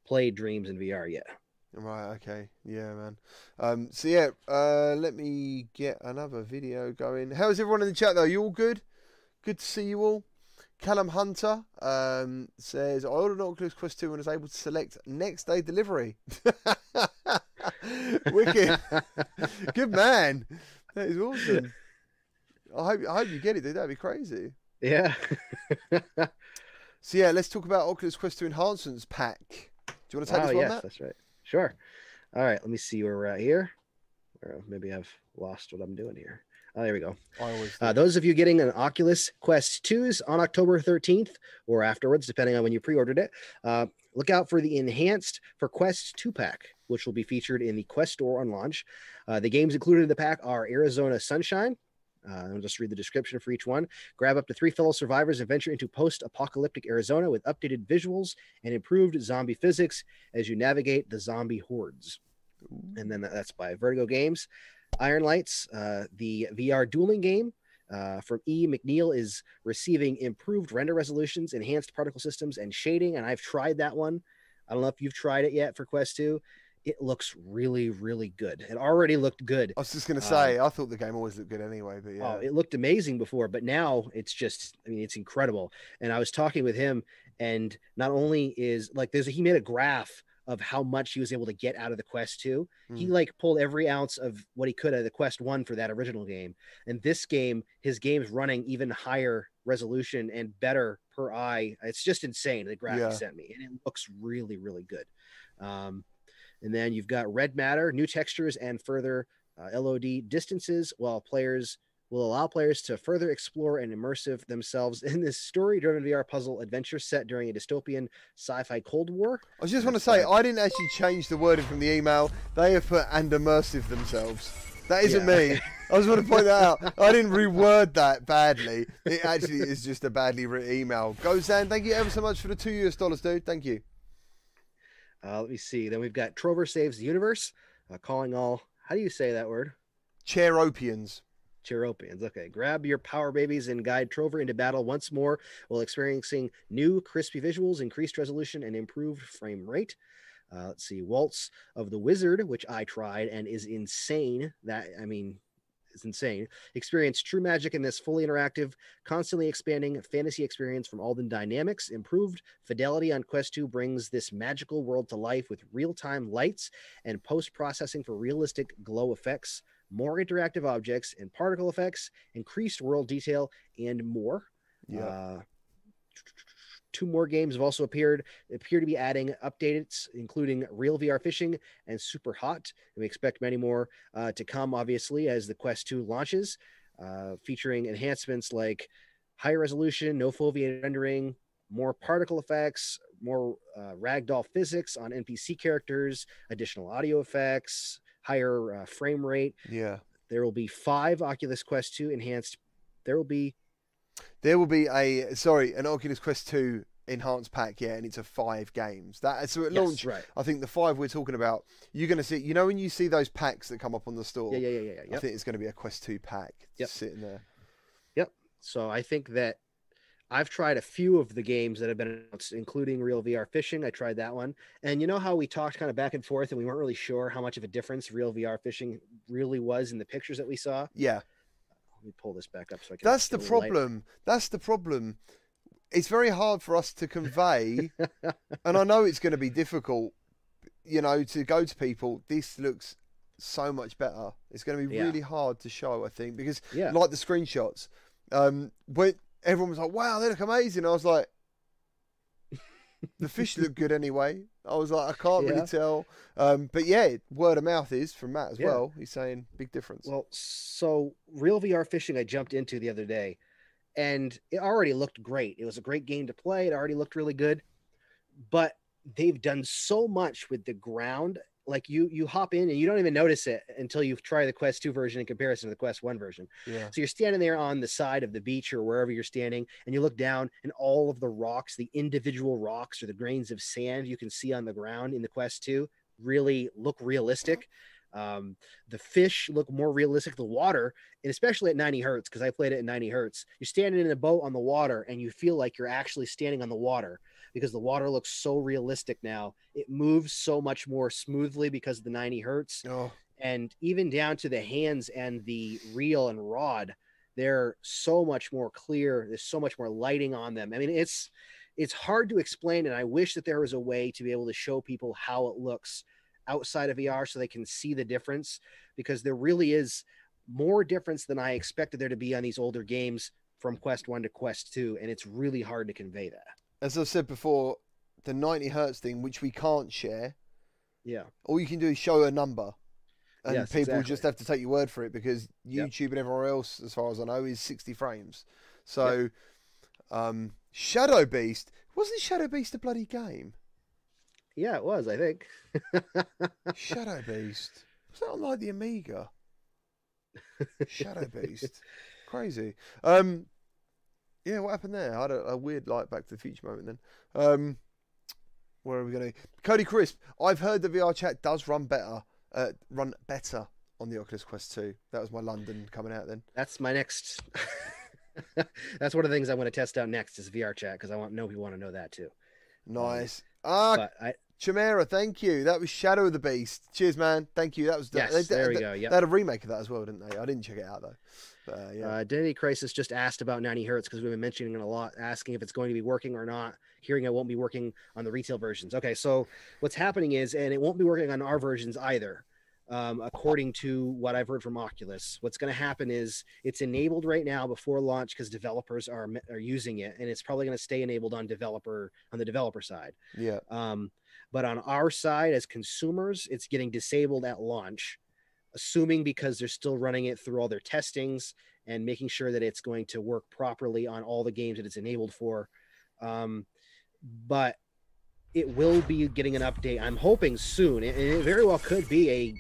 played Dreams in VR yet. Right. Okay. Yeah, man. Um, so yeah, uh, let me get another video going. How's everyone in the chat though? You all good? Good to see you all. Callum Hunter um, says, I ordered an Oculus Quest 2 and was able to select next day delivery. [LAUGHS] [LAUGHS] Wicked. [LAUGHS] Good man. That is awesome. I hope, I hope you get it, dude. That'd be crazy. Yeah. [LAUGHS] So yeah, let's talk about Oculus Quest 2 enhancements pack. Do you want to take oh, this one, yes, Matt? that's right. Sure. All right, let me see where we're at here. Or maybe I've lost what I'm doing here. Oh, there we go. Always Uh, those of you getting an Oculus Quest 2s on October 13th or afterwards, depending on when you pre ordered it, uh, look out for the enhanced for Quest 2 pack, which will be featured in the Quest store on launch. Uh, the games included in the pack are Arizona Sunshine. Uh, I'll just read the description for each one. Grab up to three fellow survivors and venture into post apocalyptic Arizona with updated visuals and improved zombie physics as you navigate the zombie hordes. And then that's by Vertigo Games. Iron Lights, uh, the VR dueling game uh, from E. McNeil is receiving improved render resolutions, enhanced particle systems, and shading. And I've tried that one. I don't know if you've tried it yet for Quest 2. It looks really, really good. It already looked good. I was just going to say, I thought the game always looked good anyway, but yeah. Oh, it looked amazing before, but now it's just, I mean, it's incredible. And I was talking with him, and not only is like, there's a, he made a graph of how much he was able to get out of the Quest 2. He Mm. like pulled every ounce of what he could out of the Quest 1 for that original game. And this game, his game's running even higher resolution and better per eye. It's just insane. The graph Yeah. he sent me, and it looks really, really good. Um, and then you've got Red Matter, new textures and further uh, LOD distances, while players will allow players to further explore and immersive themselves [LAUGHS] in this story-driven VR puzzle adventure set during a dystopian sci-fi Cold War. I just want to say. I didn't actually change the wording from the email. They have put and immersive themselves. That isn't Yeah. me. [LAUGHS] I just want to point that out. I didn't reword that badly. It actually is just a badly written email. Go, Zan. Thank you ever so much for the two US dollars, dude. Thank you. Uh, let me see. Then we've got Trover saves the universe, uh, calling all. How do you say that word? Chairorpians. Okay, grab your power babies and guide Trover into battle once more while experiencing new crispy visuals, increased resolution, and improved frame rate. Uh, let's see, Waltz of the Wizard, which I tried and is insane. That I mean, it's insane. Experience true magic in this fully interactive, constantly expanding fantasy experience from Aldin Dynamics. Improved fidelity on Quest 2 brings this magical world to life with real-time lights and post-processing for realistic glow effects more interactive objects and particle effects, increased world detail, and more. Yeah. Uh, two more games have also appeared, appear to be adding updates, including Real VR Fishing and Super Hot. And we expect many more uh, to come, obviously, as the Quest 2 launches, uh, featuring enhancements like higher resolution, no foveated rendering, more particle effects, more uh, ragdoll physics on NPC characters, additional audio effects, higher uh, frame rate. yeah. There will be five Oculus Quest 2 enhanced. There will be There will be a sorry, an Oculus Quest 2 enhanced pack, yeah, and it's a five games. That so at Yes, launch, right. I think the five we're talking about, you're gonna see. You know when you see those packs that come up on the store, Yeah, yeah, yeah, yeah. yeah. I Yep. think it's gonna be a Quest 2 pack Yep. sitting there. Yep. So I think that I've tried a few of the games that have been announced, including Real VR Fishing. I tried that one, and you know how we talked kind of back and forth, and we weren't really sure how much of a difference Real VR Fishing really was in the pictures that we saw. Yeah, Let me pull this back up so I can. that's the little light. problem. That's the problem. It's very hard for us to convey, [LAUGHS] and I know it's going to be difficult. You know, to go to people. This looks so much better. It's going to be Yeah. really hard to show, I think, because Yeah. like the screenshots, um, when everyone was like, "Wow, they look amazing," I was like, "The fish look good anyway." I was like, "I can't Yeah. really tell," um, but yeah, word of mouth is from Matt as Yeah. well. He's saying big difference. Well, so Real VR Fishing I jumped into the other day, and it already looked great. It was a great game to play. It already looked really good, but they've done so much with the ground. Like you, you hop in and you don't even notice it until you try the Quest 2 version in comparison to the Quest 1 version. yeah, So you're standing there on the side of the beach or wherever you're standing, and you look down, and all of the rocks, the individual rocks or the grains of sand you can see on the ground in the Quest 2, really look realistic. Um, the fish look more realistic. The water, and especially at 90 hertz, because I played it at 90 hertz, you're standing in a boat on the water, and you feel like you're actually standing on the water because the water looks so realistic now. It moves so much more smoothly because of the 90 hertz. Oh, and even down to the hands and the reel and rod they're so much more clear. There's so much more lighting on them. I mean it's it's hard to explain and i wish that there was a way to be able to show people how it looks outside of vr so they can see the difference because there really is more difference than i expected there to be on these older games from quest 1 to quest 2 and it's really hard to convey that as I've said before, the 90 hertz thing, which we can't share, yeah all you can do is show a number. And Yes, people exactly. just have to take your word for it because Yep. YouTube and everywhere else, as far as I know, is 60 frames. So, um, Shadow Beast wasn't Shadow Beast a bloody game? Yeah, it was. I think. Shadow [LAUGHS] Beast. Was that on like the Amiga? Shadow [LAUGHS] Beast. Crazy. Um, yeah, what happened there? I had a, a weird like Back to the Future moment then. Um, where are we going? Cody Crisp. I've heard the VR chat does run better. Uh, run better on the Oculus Quest 2. That was my London coming out then. That's my next. [LAUGHS] That's one of the things I want to test out next is VR chat because I want know people want to know that too. Nice. Ah, I Chimera, thank you. That was Shadow of the Beast. Cheers, man. Thank you. That was Yes, they, there we they- go, yep. They had a remake of that as well, didn't they? I didn't check it out though. But uh, yeah. Uh, Identity Crisis just asked about 90 hertz because we've been mentioning it a lot, asking if it's going to be working or not. Hearing it won't be working on the retail versions. Okay, so what's happening is, and it won't be working on our versions either, um, according to what I've heard from Oculus. What's going to happen is it's enabled right now before launch because developers are are using it, and it's probably going to stay enabled on developer on the developer side. yeah. Um, but on our side, as consumers, it's getting disabled at launch, assuming because they're still running it through all their testings and making sure that it's going to work properly on all the games that it's enabled for. Um, but it will be getting an update. I'm hoping soon, and it very well could be a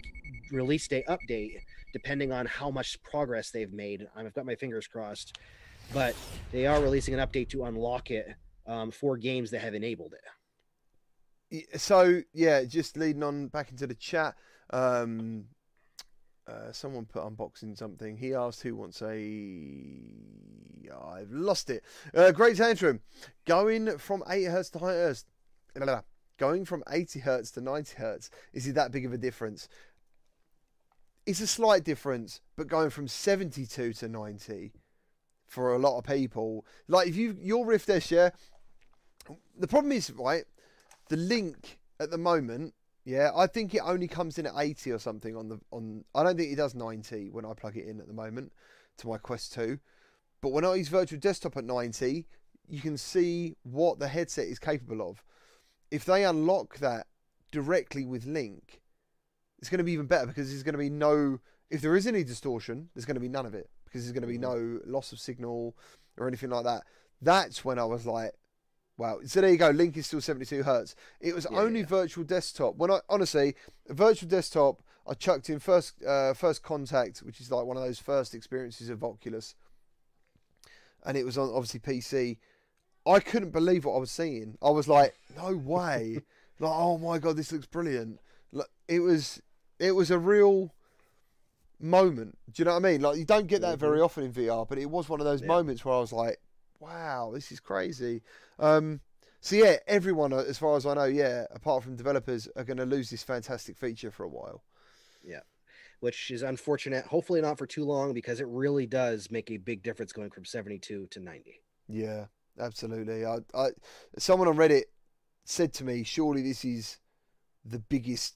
release day update, depending on how much progress they've made. I've got my fingers crossed, but they are releasing an update to unlock it um, for games that have enabled it. So yeah, just leading on back into the chat. Um, uh, someone put unboxing something. He asked who wants a. I've lost it. Uh, great tantrum. Going from eight hertz to high hertz. Going from 80 hertz to 90 hertz. Is it that big of a difference? It's a slight difference, but going from 72 to 90 for a lot of people, like if you your Rift S, yeah. The problem is right the link at the moment yeah i think it only comes in at 80 or something on the on i don't think it does 90 when i plug it in at the moment to my quest 2 but when i use virtual desktop at 90 you can see what the headset is capable of if they unlock that directly with link it's going to be even better because there's going to be no if there is any distortion there's going to be none of it because there's going to be no loss of signal or anything like that that's when i was like Wow. So there you go. Link is still 72 hertz. It was Yeah, only yeah. virtual desktop. When I honestly, virtual desktop, I chucked in first uh, first contact, which is like one of those first experiences of Oculus, and it was on obviously PC. I couldn't believe what I was seeing. I was like, no way. [LAUGHS] like, oh my god, this looks brilliant. Like, it was it was a real moment. Do you know what I mean? Like you don't get that very often in VR, but it was one of those Yeah. moments where I was like, wow, this is crazy. Um, so yeah, everyone, uh, as far as I know, yeah, apart from developers, are going to lose this fantastic feature for a while. Yeah, which is unfortunate. Hopefully not for too long because it really does make a big difference going from 72 to 90. Yeah, absolutely. I, I, someone on Reddit said to me, "Surely this is the biggest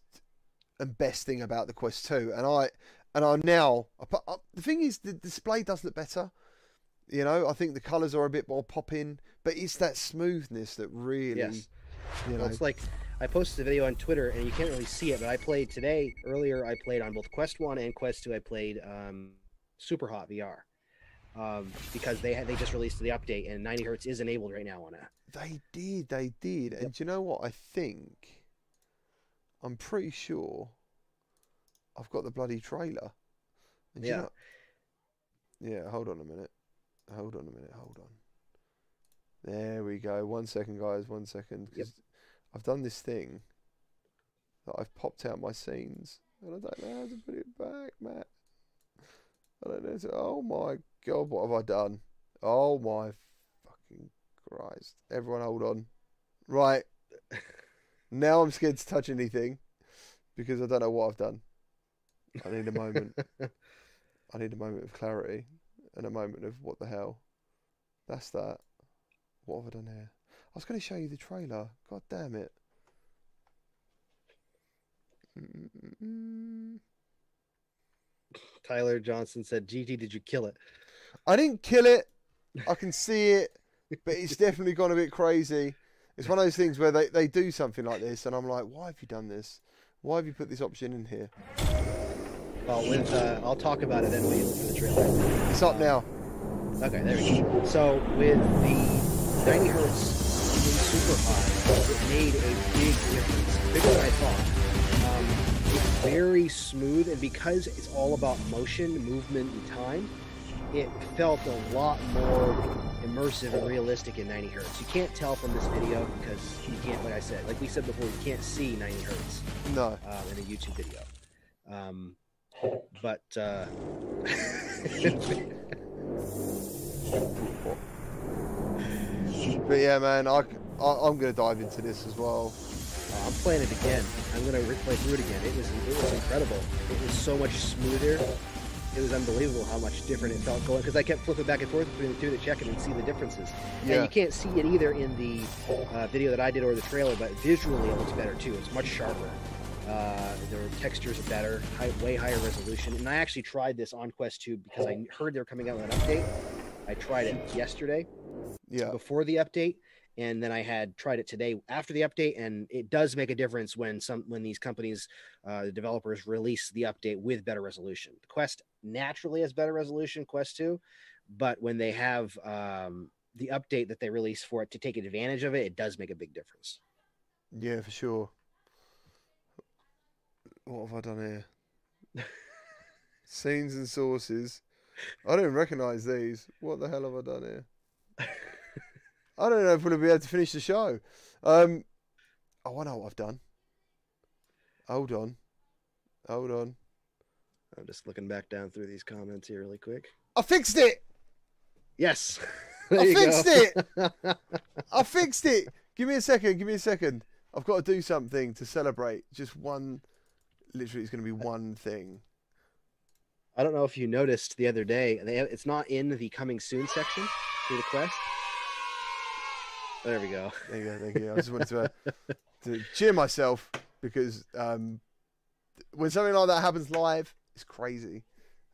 and best thing about the Quest 2." And I, and I now, I, the thing is, the display does look better. You know, I think the colours are a bit more popping, but it's that smoothness that really, Yes. you know, Well, it's like I posted a video on Twitter and you can't really see it, but I played today. Earlier, I played on both Quest 1 and Quest 2. I played um, Super Hot VR um, because they had, they just released the update and 90 hertz is enabled right now on it. They did, they did. And do you know what? I think I'm pretty sure I've got the bloody trailer. And do you Yeah. know- yeah, hold on a minute. Hold on a minute, hold on. There we go. One second, guys, one second. Yep. I've done this thing that I've popped out my scenes. And I don't know how to put it back, Matt. I don't know. Oh my god, what have I done? Oh my fucking Christ. Everyone hold on. Right. [LAUGHS] now I'm scared to touch anything because I don't know what I've done. I need a moment. [LAUGHS] I need a moment of clarity and a moment of what the hell. That's that. What have I done here? I was going to show you the trailer. God damn it. Mm-mm-mm. Tyler Johnson said, GT, did you kill it? I didn't kill it. I can [LAUGHS] see it, but it's definitely gone a bit crazy. It's one of those things where they, they do something like this, and I'm like, why have you done this? Why have you put this option in here? Well, with uh, I'll talk about it then when you look for the trailer. It's up now. Okay, there we go. So with the 90 hertz super high, it made a big difference, bigger than I thought. It's very smooth, and because it's all about motion, movement, and time, it felt a lot more immersive and realistic in 90 hertz. You can't tell from this video because you can't, like I said, like we said before, you can't see 90 hertz No. uh, in a YouTube video. Um, but uh, [LAUGHS] But yeah, man, I, I am gonna dive into this as well. I'm playing it again. I'm gonna replay through it again. It was it was incredible. It was so much smoother. It was unbelievable how much different it felt going because I kept flipping back and forth between the two to check it and see the differences. Yeah. And you can't see it either in the uh, video that I did or the trailer, but visually it looks better too. It's much sharper. Uh, the textures are better, high, way higher resolution. And I actually tried this on Quest 2 because I heard they were coming out with an update. I tried it yesterday Yeah. before the update and then i had tried it today after the update and it does make a difference when some when these companies uh, the developers release the update with better resolution the quest naturally has better resolution quest 2 but when they have um, the update that they release for it to take advantage of it it does make a big difference Yeah, for sure. What have I done here? [LAUGHS] Scenes and sources. I don't recognise these. What the hell have I done here? [LAUGHS] I don't know if we'll be able to finish the show. Um, oh, I know what I've done. Hold on. Hold on. i'm just looking back down through these comments here really quick I fixed it! yes [LAUGHS] I fixed go. it! [LAUGHS] I fixed it! Give me a second. Give me a second. I've got to do something to celebrate. Just one. Literally, it's going to be one thing. I don't know if you noticed the other day, it's not in the coming soon section through the quest. There we go. There you go. Thank you. I just wanted to, uh, to cheer myself because um, when something like that happens live, it's crazy.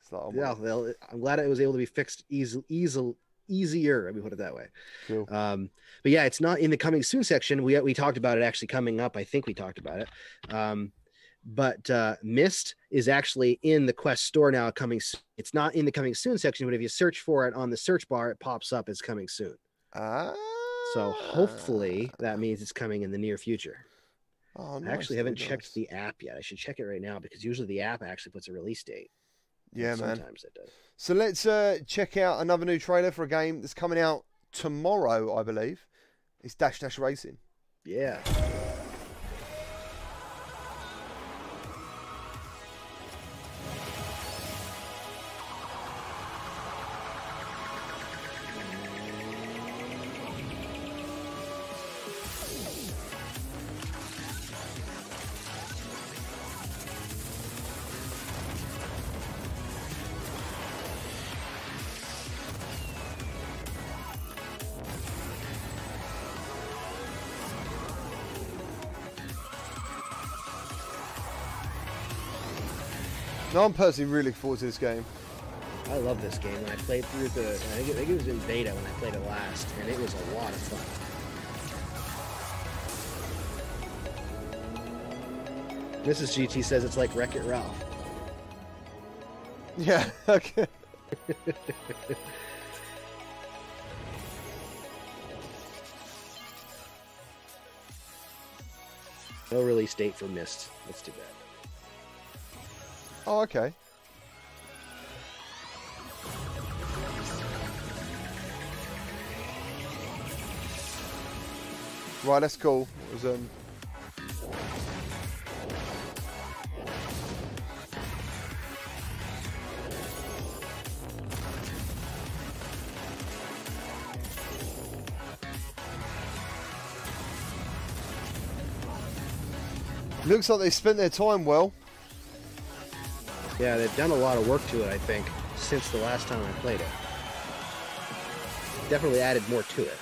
It's like, oh Yeah, well, I'm glad it was able to be fixed easily, easy, easier. Let me put it that way. cool. Um, but yeah, it's not in the coming soon section. We we talked about it actually coming up. I think we talked about it. Um, but uh, Mist is actually in the Quest store now. Coming, it's not in the coming soon section, but if you search for it on the search bar, it pops up as coming soon. Ah. So hopefully that means it's coming in the near future. Oh, I actually haven't checked the app yet. I should check it right now because usually the app actually puts a release date. Yeah, man. Sometimes it does. So let's uh, check out another new trailer for a game that's coming out tomorrow, I believe. It's Dash Dash Racing. Yeah. I'm personally really looking forward to this game. I love this game. When I played through the, I think, it, I think it was in beta when I played it last, and it was a lot of fun. Mrs. GT says it's like Wreck It Ralph. Yeah, [LAUGHS] okay. No release date for Mist. That's too bad. Oh, okay. Right, that's cool. Was, um... Looks like they spent their time well. Yeah, they've done a lot of work to it, I think, since the last time I played it. Definitely added more to it.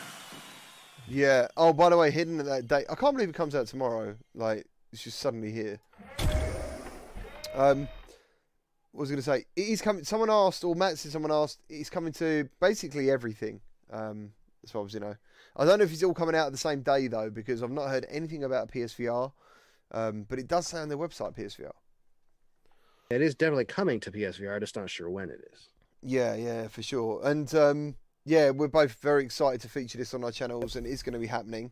Yeah. Oh, by the way, hidden at that date. I can't believe it comes out tomorrow. Like, it's just suddenly here. Um, what was I going to say? He's coming. Someone asked, or Matt said someone asked. He's coming to basically everything. Um, as far as you know. I don't know if he's all coming out at the same day though, because I've not heard anything about PSVR. Um, but it does say on their website PSVR. It is definitely coming to PSVR, I'm just not sure when it is. Yeah, yeah, for sure. And um, yeah, we're both very excited to feature this on our channels, and it's going to be happening.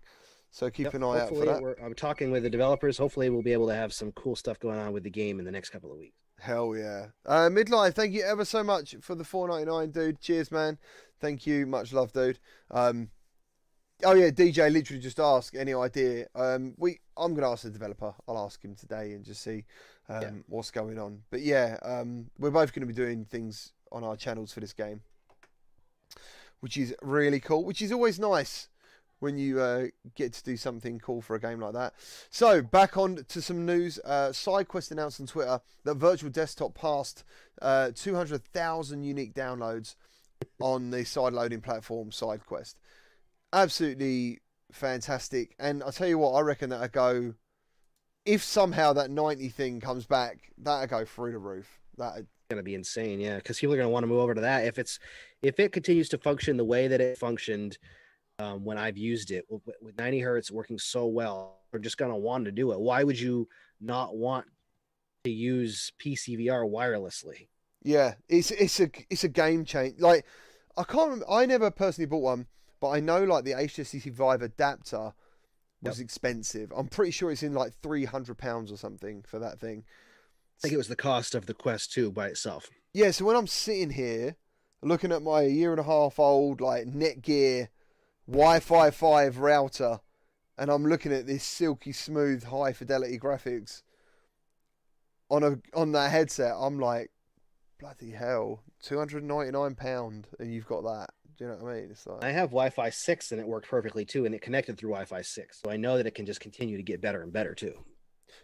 So keep Yep, an eye out for that. we're- I'm talking with the developers. Hopefully, we'll be able to have some cool stuff going on with the game in the next couple of weeks. Hell yeah. Uh, Midlife, thank you ever so much for the 4.99, dude. Cheers, man. Thank you. Much love, dude. Um, oh yeah, DJ literally just asked any idea. Um, we I'm gonna ask the developer. I'll ask him today and just see um, Yeah. what's going on. But yeah, um, we're both gonna be doing things on our channels for this game, which is really cool. Which is always nice when you uh, get to do something cool for a game like that. So back on to some news. Uh, SideQuest announced on Twitter that Virtual Desktop passed uh, 200,000 unique downloads on the side loading platform SideQuest. Absolutely fantastic. And I'll tell you what, I reckon that'll go. If somehow that 90 thing comes back, that'll go through the roof. That Going to be insane, yeah, because people are going to want to move over to that if it's if it continues to function the way that it functioned um, when I've used it with, with 90 hertz working so well. We're just going to want to do it. Why would you not want to use PCVR wirelessly? Yeah, it's it's a it's a game change. Like I can't remember. I never personally bought one, but I know like the HTC Vive adapter was expensive. I'm pretty sure it's in like three hundred pounds or something for that thing. I think it was the cost of the Quest 2 by itself. Yeah, so when I'm sitting here looking at my year and a half old like Netgear Wi-Fi five router, and I'm looking at this silky smooth high fidelity graphics on a on that headset, I'm like, bloody hell, two hundred and ninety nine pound, and you've got that. Do you know what I mean? It's like I have Wi-Fi 6 and it worked perfectly too, and it connected through Wi-Fi 6. So I know that it can just continue to get better and better too.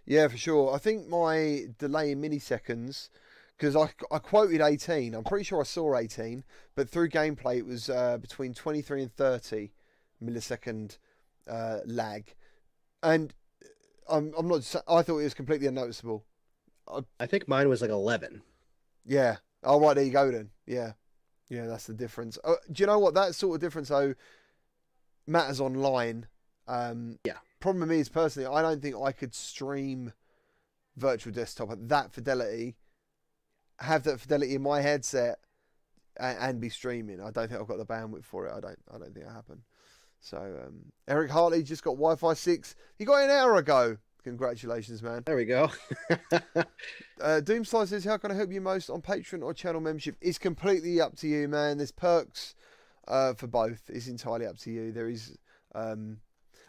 Yeah, for sure. I think my delay in milliseconds, because I, I quoted 18. I'm pretty sure I saw 18, but through gameplay it was uh, between 23 and 30 millisecond uh, lag, and I'm I'm not. I thought it was completely unnoticeable. I think mine was like 11. Yeah. Oh right, there you go then. Yeah, yeah, that's the difference. Uh, do you know what that sort of difference though matters online? Um, Yeah. Problem is, personally, I don't think I could stream virtual desktop at that fidelity, have that fidelity in my headset, and, and be streaming. I don't think I've got the bandwidth for it. I don't. I don't think it happen. So um, Eric Hartley just got Wi-Fi six. He got it an hour ago. Congratulations, man. There we go. [LAUGHS] Uh, Doomslide says, "How can I help you most on Patreon or channel membership?" It's completely up to you, man. There's perks uh, for both. It's entirely up to you. There is, um,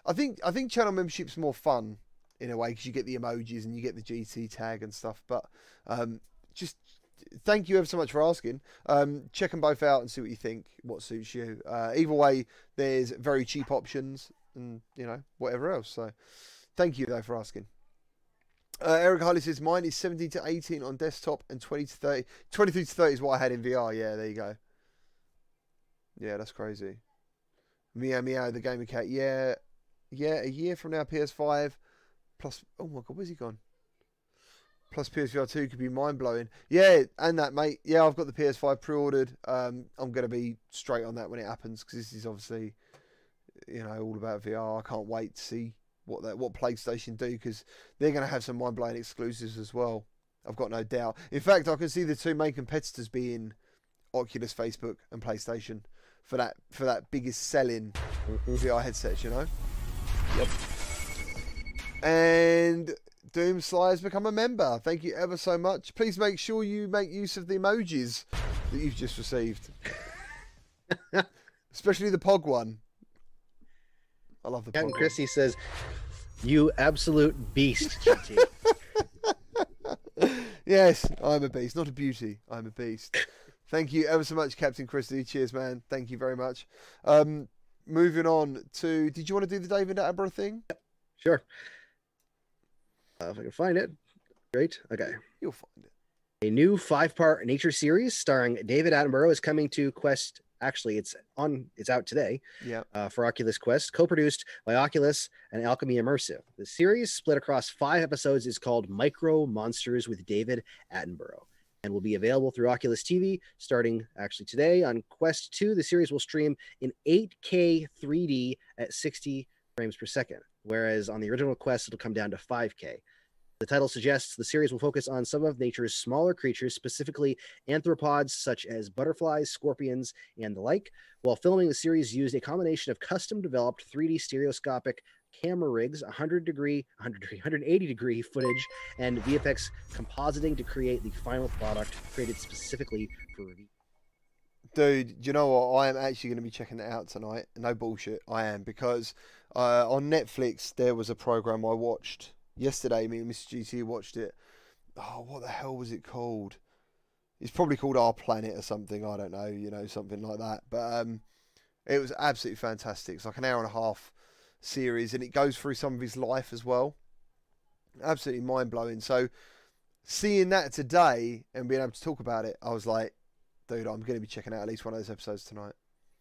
I think, I think channel membership's more fun in a way because you get the emojis and you get the GT tag and stuff. But um, just thank you ever so much for asking. Um, check them both out and see what you think. What suits you. Uh, either way, there's very cheap options and you know whatever else. So thank you though for asking. Uh, Eric Harley says mine is 17 to 18 on desktop and 20 to 30. 23 to 30 is what I had in VR. Yeah, there you go. Yeah, that's crazy. Meow Meow, the Gamer Cat. Yeah, yeah, a year from now, PS5 plus. Oh my god, where's he gone? Plus PSVR 2 could be mind blowing. Yeah, and that, mate. Yeah, I've got the PS5 pre ordered. Um, I'm going to be straight on that when it happens because this is obviously, you know, all about VR. I can't wait to see what that what PlayStation do because they're going to have some mind blowing exclusives as well. I've got no doubt. In fact, I can see the two main competitors being Oculus, Facebook, and PlayStation for that for that biggest selling VR headsets. You know. Yep. And Doom Sly has become a member. Thank you ever so much. Please make sure you make use of the emojis that you've just received, [LAUGHS] especially the Pog one. I love the Captain Pog. Christie says, "You absolute beast, GT." [LAUGHS] yes, I'm a beast, not a beauty. I'm a beast. Thank you ever so much, Captain Christie. Cheers, man. Thank you very much. Um, moving on to, did you want to do the David Attenborough thing? sure. Uh, if I can find it. Great. Okay. You'll find it. A new five-part nature series starring David Attenborough is coming to Quest. Actually, it's on. It's out today Yeah. uh, for Oculus Quest, co-produced by Oculus and Alchemy Immersive. The series, split across five episodes, is called Micro Monsters with David Attenborough, and will be available through Oculus TV starting actually today on Quest 2. The series will stream in 8K 3D at 60 frames per second, whereas on the original Quest it'll come down to 5K. The title suggests the series will focus on some of nature's smaller creatures, specifically anthropods such as butterflies, scorpions, and the like. While filming, the series used a combination of custom developed 3D stereoscopic camera rigs, 100 degree, 100 degree, 180 degree footage, and VFX compositing to create the final product created specifically for review. Dude, you know what? I am actually going to be checking it out tonight. No bullshit, I am because uh, on Netflix there was a program I watched yesterday. Me and Mr. GT watched it. Oh, what the hell was it called? It's probably called Our Planet or something. I don't know. You know, something like that. But um, it was absolutely fantastic. It's like an hour and a half series, and it goes through some of his life as well. Absolutely mind blowing. So seeing that today and being able to talk about it, I was like, dude, I'm going to be checking out at least one of those episodes tonight.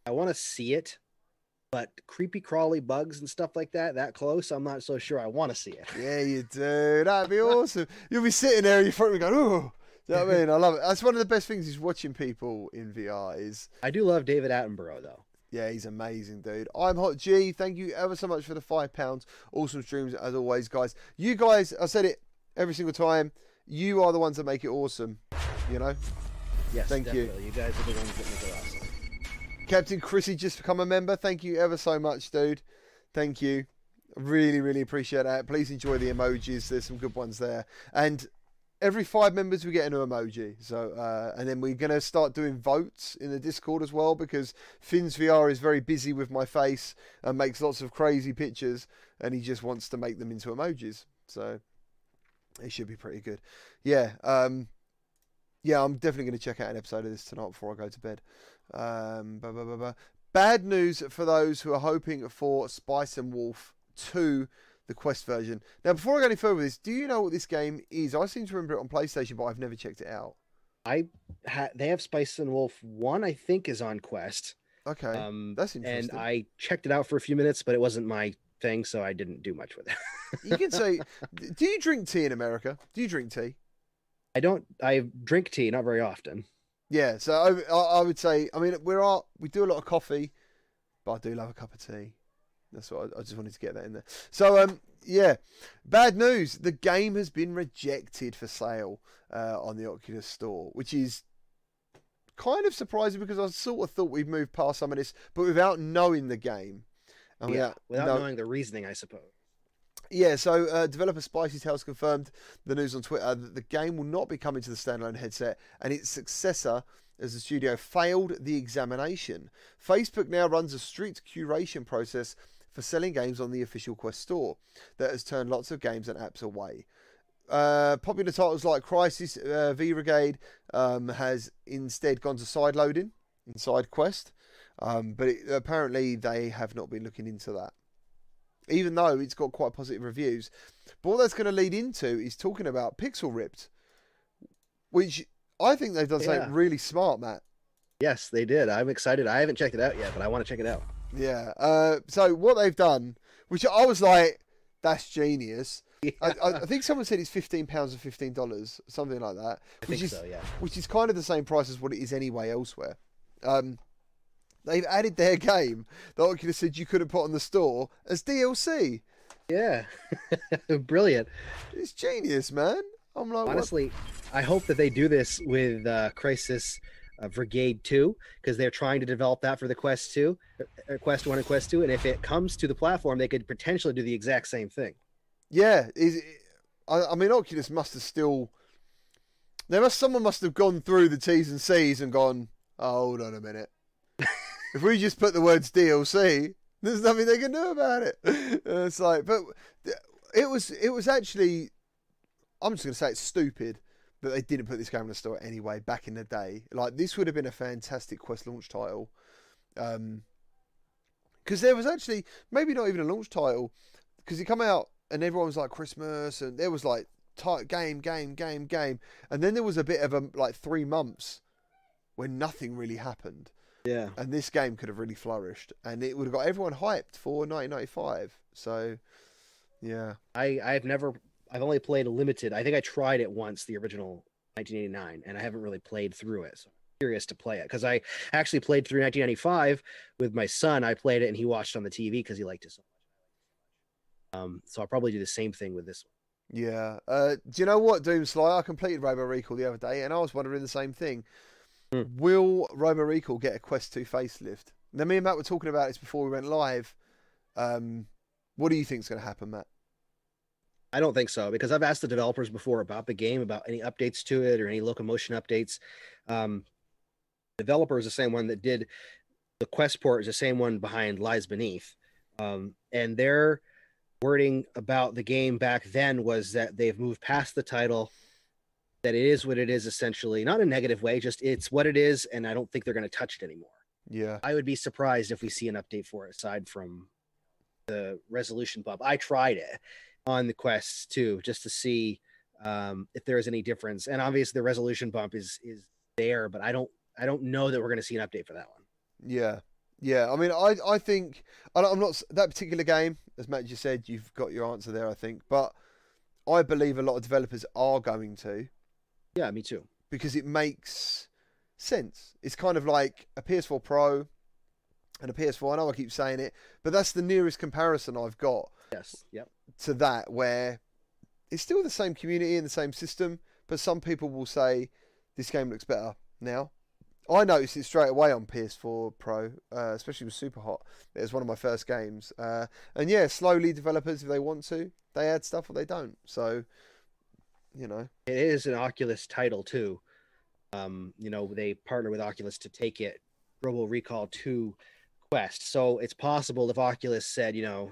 I want to see it, but creepy crawly bugs and stuff like that, that close, I'm not so sure I want to see it. Yeah, you do. That'd be awesome. You'll be sitting there in your front and going, oh. You know what I mean? I love it. That's one of the best things is watching people in VR is I do love David Attenborough though. yeah, he's amazing, dude. I'm Hot G. Thank you ever so much for the five pounds. Awesome streams as always, guys. You guys, I said it every single time. You are the ones that make it awesome. You know, Yes, Thank you. You guys are the ones that make it awesome. Captain Chrissy just become a member. Thank you ever so much, dude. Thank you. Really, really appreciate that. Please enjoy the emojis. There's some good ones there. And every five members we get a new emoji. So uh, and then we're gonna start doing votes in the Discord as well because Finn's VR is very busy with my face and makes lots of crazy pictures and he just wants to make them into emojis. So it should be pretty good. Yeah. Um yeah, I'm definitely going to check out an episode of this tonight before I go to bed. Um, blah, blah, blah, blah. Bad news for those who are hoping for Spice and Wolf 2, the Quest version. Now, before I go any further with this, do you know what this game is? I seem to remember it on PlayStation, but I've never checked it out. I ha- they have Spice and Wolf one, I think, is on Quest. Okay, Um, that's interesting. and. I checked it out for a few minutes, but it wasn't my thing, so I didn't do much with it. [LAUGHS] you can say, do you drink tea in America? Do you drink tea? I don't. I drink tea, not very often. Yeah, so I, I I would say, I mean, we're all, we do a lot of coffee, but I do love a cup of tea. That's what I, I just wanted to get that in there. So, um, yeah, bad news: the game has been rejected for sale uh, on the Oculus Store, which is kind of surprising because I sort of thought we'd moved past some of this, but without knowing the game. and yeah, without no- knowing the reasoning, I suppose. Yeah, so uh, developer Spicy Tales confirmed the news on Twitter that the game will not be coming to the standalone headset, and its successor as the studio failed the examination. Facebook now runs a strict curation process for selling games on the official Quest store that has turned lots of games and apps away. Uh, popular titles like Crisis uh, VRigade um, has instead gone to side loading inside Quest, um, but it, apparently they have not been looking into that even though it's got quite positive reviews. But what that's going to lead into is talking about Pixel Ripped, which I think they've done Yeah. something really smart, Matt. Yes, they did. I'm excited. I haven't checked it out yet, but I want to check it out. Yeah. Uh, so what they've done, which I was like, that's genius. I, I, I think someone said it's fifteen pounds or fifteen dollars, something like that, which think is so. Yeah. which is kind of the same price as what it is anyway elsewhere. Um, they've added their game that Oculus said you couldn't put on the store as DLC. Yeah. [LAUGHS] Brilliant. It's genius, man. I'm like, what? Honestly, I hope that they do this with uh, Crisis uh, VRigade 2 because they're trying to develop that for the Quest 2, uh, Quest 1 and Quest 2. And if it comes to the platform, they could potentially do the exact same thing. Yeah, is I, I mean Oculus must have still there must someone must have gone through the T's and C's and gone, oh, hold on a minute. [LAUGHS] if we just put the words DLC, there's nothing they can do about it. And [LAUGHS] it's like, but it was it was actually I'm just gonna say it's stupid that they didn't put this game in the store anyway back in the day. Like this would have been a fantastic Quest launch title. Um because there was actually maybe not even a launch title because it come out and everyone was like Christmas and there was like tight game, game, game, game, and then there was a bit of a like three months when nothing really happened, Yeah. and this game could have really flourished, and it would have got everyone hyped for 1995. So, yeah, I, I've never, I've only played a limited. I think I tried it once, the original 1989, and I haven't really played through it. So I'm curious to play it because I actually played through 1995 with my son. I played it and he watched on the TV because he liked it so much. Um, so I'll probably do the same thing with this one. Yeah. Uh, do you know what, Doomsly? I completed Robo Recall the other day, and I was wondering the same thing. Hmm. Will Robo Recall get a Quest 2 facelift? Now, me and Matt were talking about this before we went live. Um, what do you think's going to happen, Matt? I don't think so because I've asked the developers before about the game, about any updates to it or any locomotion updates. Um, developer is the same one that did the quest port is the same one behind Lies Beneath, um, and their wording about the game back then was that they've moved past the title, that it is what it is essentially, not in a negative way, just it's what it is, and I don't think they're going to touch it anymore. Yeah. I would be surprised if we see an update for it aside from the resolution bump. I tried it on the quests too, just to see um, if there is any difference. And obviously, the resolution bump is is there, but I don't I don't know that we're going to see an update for that one. Yeah. Yeah. I mean, I, I think, I i'm not, that particular game, as Matt just said, you've got your answer there, I think. But I believe a lot of developers are going to. Yeah, me too. because it makes sense. It's kind of like a PS4 Pro and a PS4. I know I keep saying it, but that's the nearest comparison I've got Yes. Yep. to that, where it's still the same community and the same system, but some people will say this game looks better now. I noticed it straight away on PS4 Pro, uh, especially with Super Hot. It was one of my first games, uh, and yeah, slowly developers, if they want to, they add stuff or they don't. So, you know, It is an Oculus title too. Um, you know, they partner with Oculus to take it Robo Recall to Quest. So it's possible if Oculus said, you know,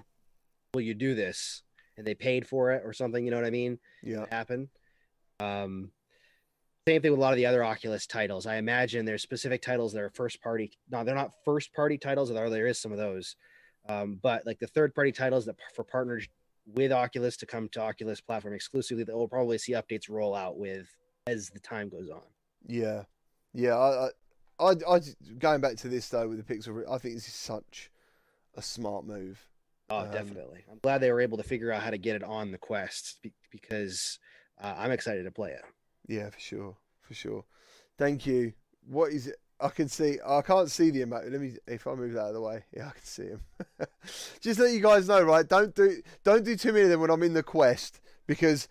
will you do this? And they paid for it or something, you know what I mean? yeah, happen. Um, same thing with a lot of the other Oculus titles. I imagine there's specific titles that are first party. No, they're not first party titles, although there is some of those. Um, but like the third party titles that for partners with Oculus to come to Oculus platform exclusively, that we'll probably see updates roll out with as the time goes on. Yeah, yeah. I, I, I, I going back to this though with the Pixel, I think this is such a smart move. Oh, Um, definitely. I'm glad they were able to figure out how to get it on the Quest because uh, I'm excited to play it. Yeah, for sure, for sure. Thank you. What is it? I can see. I can't see the emote. Let me. If I move that out of the way, yeah, I can see him. [LAUGHS] Just let you guys know, right? Don't do don't do too many of them when I'm in the quest because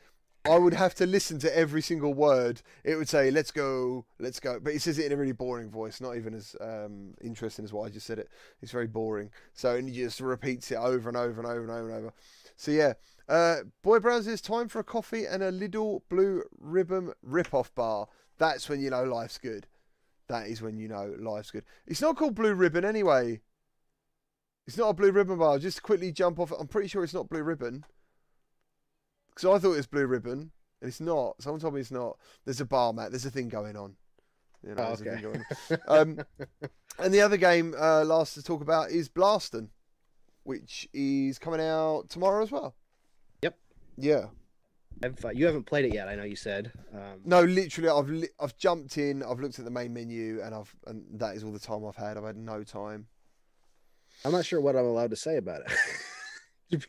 I would have to listen to every single word. It would say, "Let's go, let's go," but he says it in a really boring voice, not even as um, interesting as what I just said. It. It's very boring. So and he just repeats it over and over and over and over and over. So yeah, uh, Boy Browns, it's time for a coffee and a little blue ribbon rip-off bar. That's when you know life's good. That is when you know life's good. It's not called blue ribbon anyway. It's not a blue ribbon bar. Just quickly jump off. I'm pretty sure it's not blue ribbon. Because I thought it was blue ribbon, and it's not. Someone told me it's not. There's a bar, Matt. There's a thing going on. You know, Oh, okay. thing going on. Um, [LAUGHS] and the other game uh, last to talk about is Blaston, which is coming out tomorrow as well. Yep. Yeah. You haven't played it yet, I know you said. Um, No, literally, I've li- I've jumped in. I've looked at the main menu, and I've and that is all the time I've had. I've had no time. I'm not sure what I'm allowed to say about it. [LAUGHS]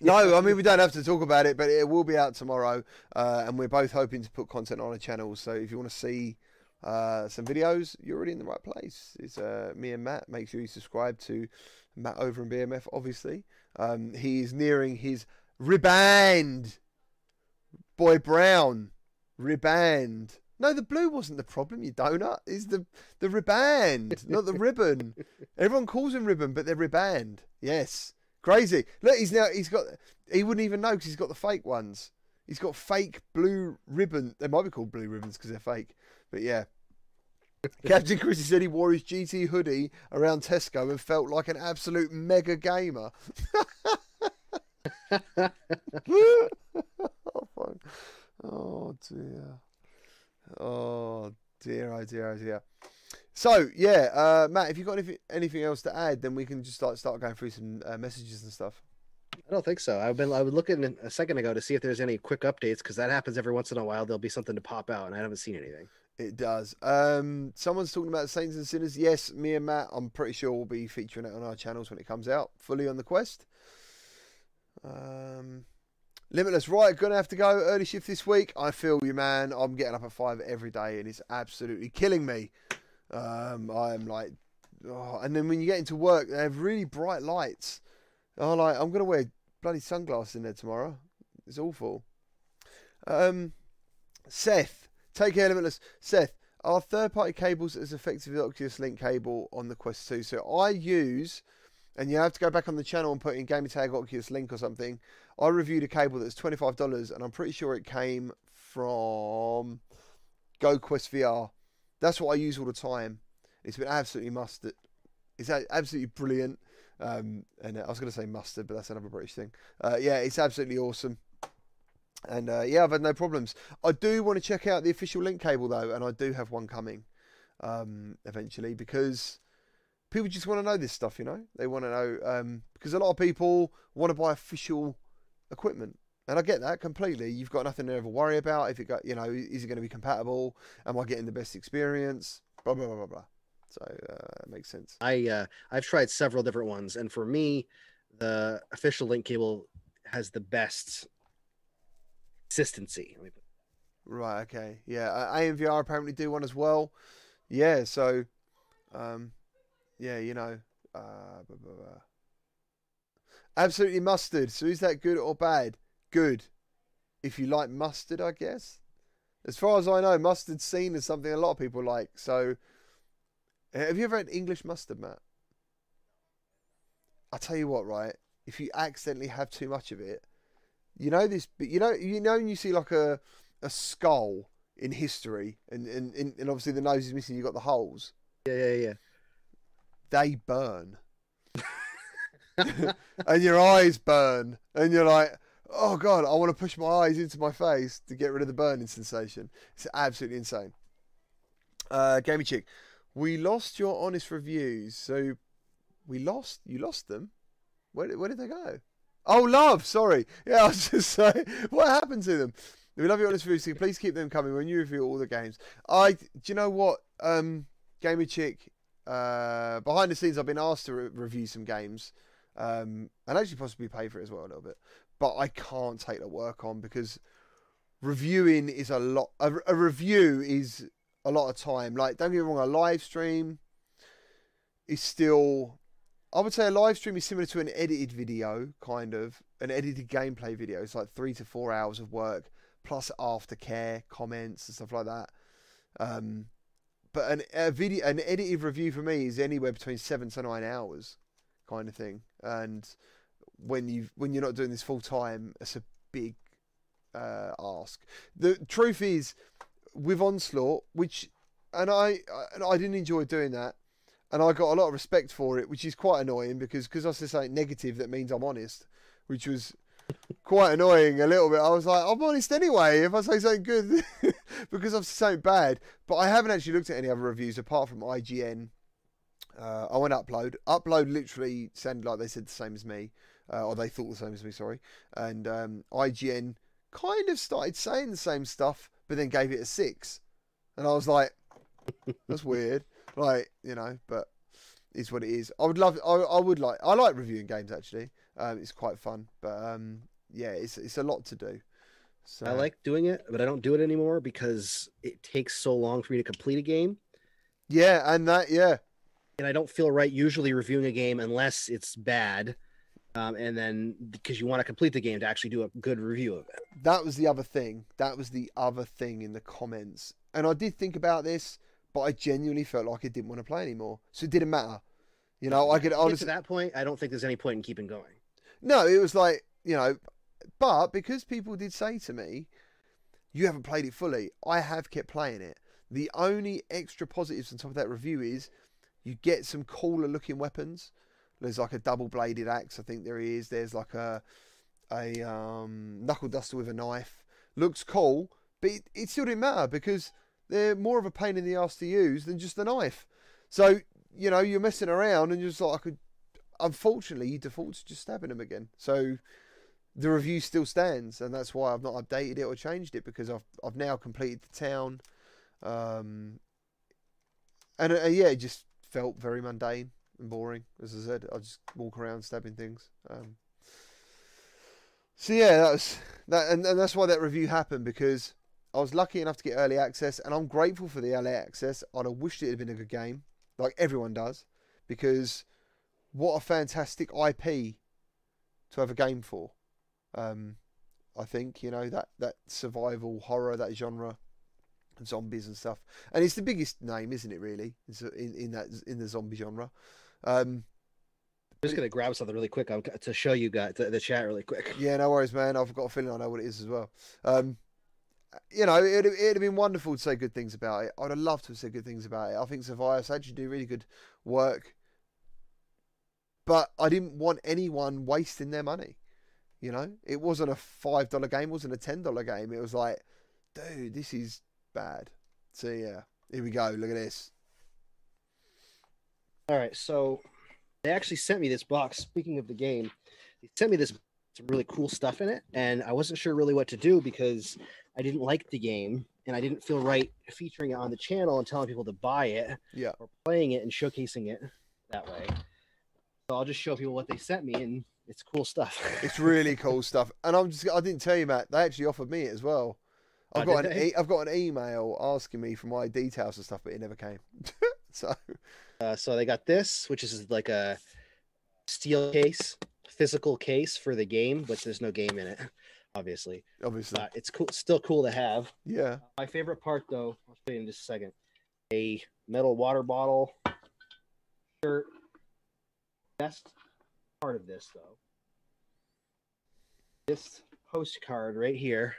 No, I mean we don't have to talk about it, but it will be out tomorrow, uh, and we're both hoping to put content on a channel. So if you want to see uh, some videos, you're already in the right place. It's uh, me and Matt. Make sure you subscribe to Matt over in BMF. Obviously, um, he is nearing his riband. Boy Brown, riband. No, the blue wasn't the problem. You donut is the the riband, not the ribbon. [LAUGHS] Everyone calls him ribbon, but they're riband. Yes. Crazy. Look, he's now he's got he wouldn't even know because he's got the fake ones. He's got fake blue ribbon. They might be called blue ribbons because they're fake. But yeah. [LAUGHS] Captain Chrissy said he wore his GT hoodie around Tesco and felt like an absolute mega gamer. [LAUGHS] [LAUGHS] oh, fuck. oh dear. Oh dear, oh dear, oh dear. So yeah, uh, Matt, if you've got anything, anything else to add, then we can just start start going through some uh, messages and stuff. I don't think so. I've been I was looking a second ago to see if there's any quick updates because that happens every once in a while. There'll be something to pop out, and I haven't seen anything. It does. Um, someone's talking about Saints and Sinners. Yes, me and Matt, I'm pretty sure we'll be featuring it on our channels when it comes out, fully on the quest. Um, Limitless, right? Gonna have to go early shift this week. I feel you, man. I'm getting up at five every day, and it's absolutely killing me. Um, I'm like, oh, and then when you get into work, they have really bright lights. Oh, like I'm gonna wear bloody sunglasses in there tomorrow. It's awful. Um, Seth, take care, limitless. Seth, are third-party cables as effective as Oculus Link cable on the Quest 2? So I use, and you have to go back on the channel and put in gamer tag Oculus Link or something. I reviewed a cable that's twenty-five dollars, and I'm pretty sure it came from Go Quest VR. That's what I use all the time. It's been absolutely mustard. It's absolutely brilliant. Um, and I was going to say mustard, but that's another British thing. Uh, yeah, it's absolutely awesome. And uh, yeah, I've had no problems. I do want to check out the official link cable though, and I do have one coming um, eventually because people just want to know this stuff. You know, they want to know um, because a lot of people want to buy official equipment, and I get that completely. You've got nothing to ever worry about. If it got, you know, is it going to be compatible? Am I getting the best experience? Blah blah blah blah blah. So uh, it makes sense. I uh, I've tried several different ones, and for me, the official link cable has the best consistency. Let me put- Right. Okay. Yeah. Uh, AMVR apparently do one as well. Yeah. So, um, yeah. You know, uh, blah, blah, blah. absolutely mustard. So is that good or bad? Good. If you like mustard, I guess. As far as I know, mustard's seen as something a lot of people like. So, have you ever had English mustard, Matt? I tell you what, right? If you accidentally have too much of it, you know this. But you know, you know, you see like a a skull in history, and and, and and obviously the nose is missing. You have got the holes. Yeah, yeah, yeah. They burn, and your eyes burn, and you're like, oh god, I want to push my eyes into my face to get rid of the burning sensation. It's absolutely insane. Uh, Gamey chick, we lost your honest reviews, so we lost. You lost them. Where where did they go? Oh, love. Sorry. Yeah, [LAUGHS] I was just saying, what happened to them? We love your honest reviews. so Please keep them coming when you review all the games. I, do you know what, um, Gamer Chick? Uh, behind the scenes, I've been asked to re- review some games, um, and actually possibly pay for it as well a little bit. But I can't take the work on because reviewing is a lot. A, a review is a lot of time. Like, don't get me wrong, a live stream is still I would say a live stream is similar to an edited video, kind of an edited gameplay video. It's like three to four hours of work plus aftercare, comments and stuff like that. Um, but an a video, an edited review for me is anywhere between seven to nine hours, kind of thing. And when you when you're not doing this full time, it's a big uh, ask. The truth is, with Onslaught, which and I I, I didn't enjoy doing that and I got a lot of respect for it, which is quite annoying because because I say something negative that means I'm honest, which was quite annoying a little bit. I was like, I'm honest anyway if I say something good [LAUGHS] because I've said something bad. But I haven't actually looked at any other reviews apart from IGN. Uh, I went upload. Upload literally sounded like they said the same as me, uh, or they thought the same as me. Sorry, and um, IGN kind of started saying the same stuff, but then gave it a six, and I was like, that's weird like you know but it's what it is i would love i, I would like i like reviewing games actually um, it's quite fun but um, yeah it's it's a lot to do so I like doing it, but I don't do it anymore because it takes so long for me to complete a game. yeah and that yeah and I don't feel right usually reviewing a game unless it's bad. Um, and then because you want to complete the game to actually do a good review of it. that was the other thing that was the other thing in the comments and i did think about this but i genuinely felt like i didn't want to play anymore so it didn't matter you know i could honestly that point, I don't think there's any point in keeping going. No, it was like, you know, but because people did say to me, you haven't played it fully, I have kept playing it. The only extra positives on top of that review is you get some cooler looking weapons. There's like a double bladed axe, I think there is. There's like a a um, knuckle duster with a knife. Looks cool, but it, it still didn't matter because they're more of a pain in the ass to use than just a knife. So, you know, you're messing around and you're just like, I could unfortunately you default to just stabbing them again. So the review still stands, and that's why I've not updated it or changed it because I've I've now completed the town, um, and uh, yeah, it just felt very mundane and boring. As I said, I just walk around stabbing things. Um, so yeah, that was that, and, and that's why that review happened because I was lucky enough to get early access, and I'm grateful for the early access. I'd have wished it had been a good game, like everyone does, because what a fantastic IP to have a game for. Um, I think you know that that survival horror, that genre, zombies and stuff. And it's the biggest name, isn't it? Really, in in that in the zombie genre. Um, I'm just gonna grab something really quick to show you guys the, the chat really quick. [LAUGHS] yeah, no worries, man. I've got a feeling I know what it is as well. Um, you know, it'd, it'd have been wonderful to say good things about it. I'd have loved to have said good things about it. I think Survios actually do really good work. But I didn't want anyone wasting their money. You know, it wasn't a five dollar game, it wasn't a ten dollar game. It was like, dude, this is bad. So yeah, here we go. Look at this. All right, so they actually sent me this box. Speaking of the game, they sent me this some really cool stuff in it, and I wasn't sure really what to do because I didn't like the game and I didn't feel right featuring it on the channel and telling people to buy it Yeah, or playing it and showcasing it that way. So I'll just show people what they sent me, and it's cool stuff. [LAUGHS] it's really cool stuff. And I'm just—I didn't tell you, Matt. They actually offered me it as well. Oh, I've got an they? e- I've got an email asking me for my details and stuff, but it never came. [LAUGHS] so Uh, so they got this, which is like a steel case, physical case for the game, but there's no game in it, obviously. obviously, Uh, it's cool, still cool to have. yeah. My favorite part, though, I'll show you in just a second. A metal water bottle, shirt. Best part of this, though, this postcard right here,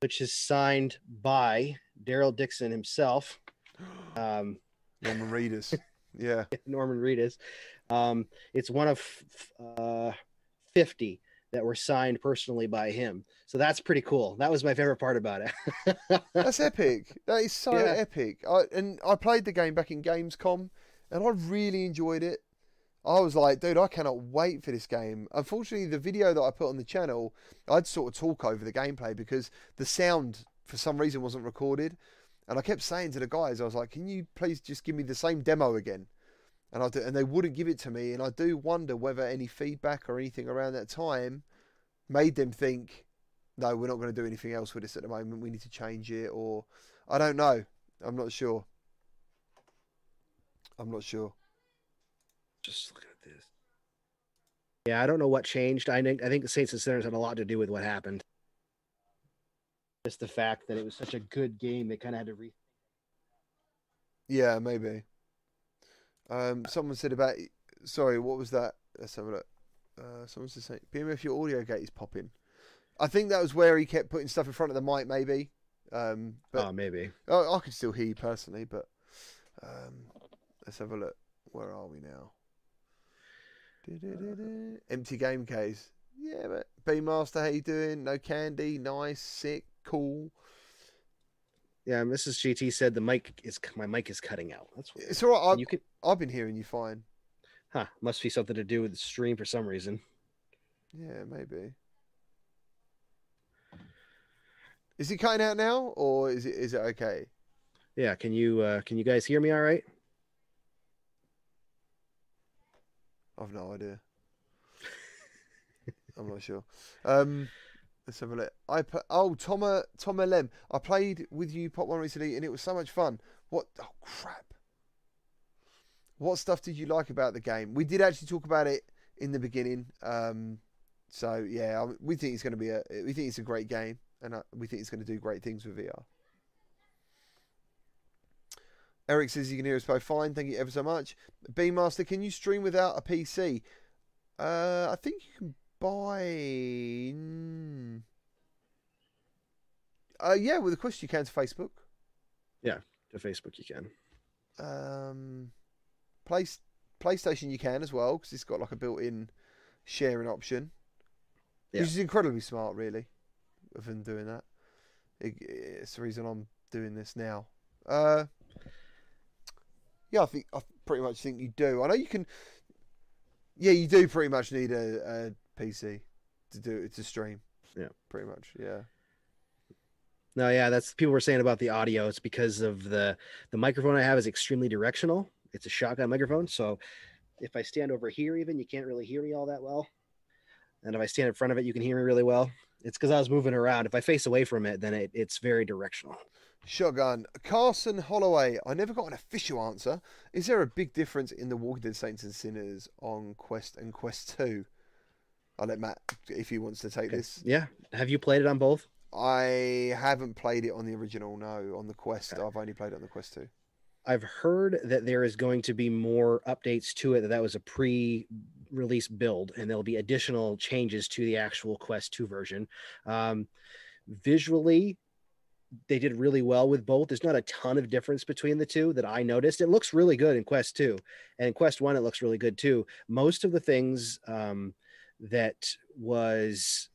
which is signed by Daryl Dixon himself. Um, Norman Readers. Yeah. [LAUGHS] Norman Reedus. Um, it's one of uh, 50 that were signed personally by him. So that's pretty cool. That was my favorite part about it. [LAUGHS] That's epic. That is so Yeah. epic. I and I played the game back in Gamescom, and I really enjoyed it. I was like, dude, I cannot wait for this game. Unfortunately, the video that I put on the channel, I'd sort of talk over the gameplay because the sound, for some reason, wasn't recorded. And I kept saying to the guys, I was like, can you please just give me the same demo again? And I do, and they wouldn't give it to me. And I do wonder whether any feedback or anything around that time made them think, no, we're not going to do anything else with this at the moment. We need to change it, or I don't know. I'm not sure. I'm not sure. Just looking at this. Yeah, I don't know what changed. I think I think the Saints and Sinners had a lot to do with what happened. Just the fact that it was such a good game, they kind of had to re. Yeah, maybe. Um, someone said about. Sorry, what was that? Let's have a look. Uh, someone said saying, BMF, your audio gate is popping. I think that was where he kept putting stuff in front of the mic, maybe. Um, but oh, maybe. I, I could still hear you personally, but um, let's have a look. Where are we now? Empty game case. Yeah, but B Master, how you doing? No candy. Nice, sick, cool. Yeah, Mrs. GT said the mic is my mic is cutting out. That's weird. It's all right. I've, you can... I've been hearing you fine. huh? Must be something to do with the stream for some reason. Yeah, maybe. Is it cutting out now, or is it is it okay? Yeah, can you uh can you guys hear me all right? I've no idea. I'm not sure. Um, let's have a look. I put oh Toma Toma Lem. I played with you Pop One recently, and it was so much fun. What? Oh crap! What stuff did you like about the game? We did actually talk about it in the beginning. Um, so yeah, we think it's going to be a we think it's a great game, and uh, we think it's going to do great things with VR. Eric says you can hear us both fine. Thank you ever so much. B Master, can you stream without a PC? Uh, I think you can buy. Uh, yeah, with a question you can to Facebook. Yeah, to Facebook, you can. Um, Play, PlayStation you can as well because it's got like a built-in sharing option, Yeah. which is incredibly smart, really, of them doing that. It, it's the reason I'm doing this now. Uh, yeah, I think I pretty much think you do. I know you can. Yeah, you do pretty much need a, a PC to do it to stream. Yeah. pretty much. Yeah. No, yeah, that's people were saying about the audio. It's because of the the microphone I have is extremely directional. It's a shotgun microphone, so if I stand over here, even you can't really hear me all that well. And if I stand in front of it, you can hear me really well. It's because I was moving around. If I face away from it, then it, it's very directional. Shotgun. Carson Holloway. I never got an official answer. Is there a big difference in the Walking Dead Saints and Sinners on Quest and Quest 2? I'll let Matt if he wants to take Okay. this. Yeah. Have you played it on both? I haven't played it on the original. No, on the Quest. I've only played it on the Quest two. I've heard that there is going to be more updates to it. That that was a pre-release build, and there'll be additional changes to the actual Quest 2 version. Um, visually, they did really well with both. There's not a ton of difference between the two that I noticed. It looks really good in Quest 2, and in Quest 1, it looks really good too. Most of the things um, that was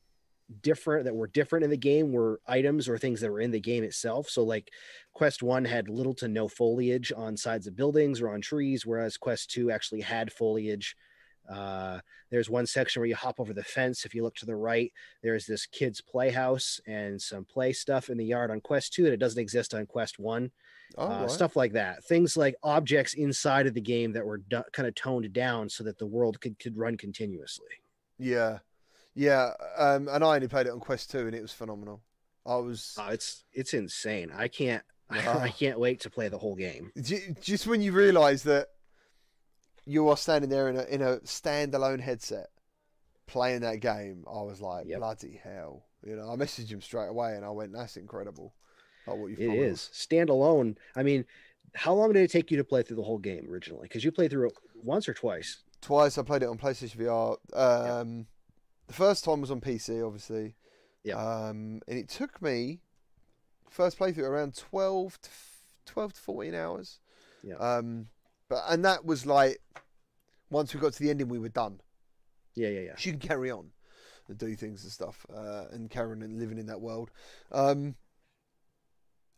different that were different in the game were items or things that were in the game itself. So like Quest 1 had little to no foliage on sides of buildings or on trees, whereas Quest 2 actually had foliage. Uh, there's one section where you hop over the fence. If you look to the right, there's this kid's playhouse and some play stuff in the yard on Quest 2 that it doesn't exist on Quest 1. Oh, uh. Stuff like that. Things like objects inside of the game that were do- kind of toned down so that the world could, could run continuously. Yeah, yeah. Um, and I only played it on Quest two, and it was phenomenal. I was Oh, it's it's insane. I can't. [LAUGHS] I can't wait to play the whole game. Just when you realise that you are standing there in a in a standalone headset playing that game, I was like, Yep. bloody hell! You know, I messaged him straight away, and I went, "That's incredible." Like what you've It is standalone. I mean, how long did it take you to play through the whole game originally? Because you played through it once or twice. twice. I played it on PlayStation VR. Um, The first time was on PC, obviously. Yeah. Um, and it took me first playthrough around 12 to, f- 12 to 14 hours. Yeah. Um, but and that was like once we got to the ending, we were done. Yeah, yeah, yeah. She can carry on and do things and stuff, uh, and carry on and living in that world. Um,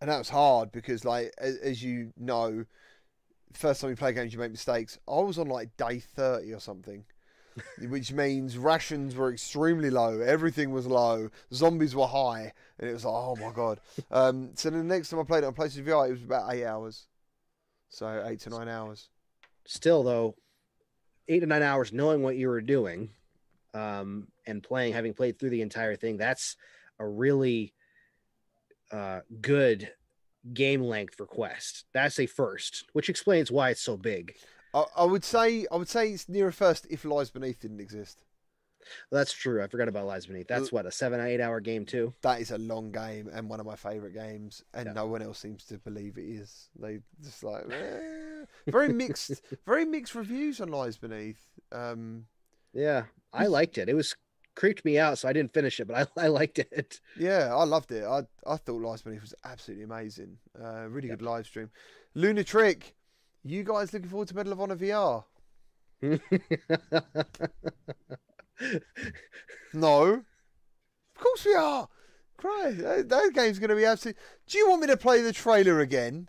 and that was hard because, like, as, as you know, first time you play games, you make mistakes. I was on like day thirty or something, [LAUGHS] which means rations were extremely low. Everything was low. Zombies were high, and it was like, oh my god. Um, so the next time I played it on PlayStation VR, it was about eight hours. So eight to nine hours. Still, though, eight to nine hours knowing what you were doing, um, and playing, having played through the entire thing, that's a really uh, good game length for Quest. That's a first, which explains why it's so big. I, I would say I would say it's near a first if Lies Beneath didn't exist. That's true. I forgot about Lies Beneath. That's what a seven, eight hour game too. That is a long game and one of my favourite games, and Yeah. no one else seems to believe it is. They just like [LAUGHS] eh. very mixed, very mixed reviews on Lies Beneath. Um, Yeah, I liked it. It was creeped me out, so I didn't finish it, but I, [LAUGHS] I liked it. yeah, I loved it. I I thought Lies Beneath was absolutely amazing. Uh, really good live stream. Luna Trick, you guys looking forward to Medal of Honor VR? [LAUGHS] No, of course we are. Christ, that, that game's going to be absolutely. Do you want me to play the trailer again?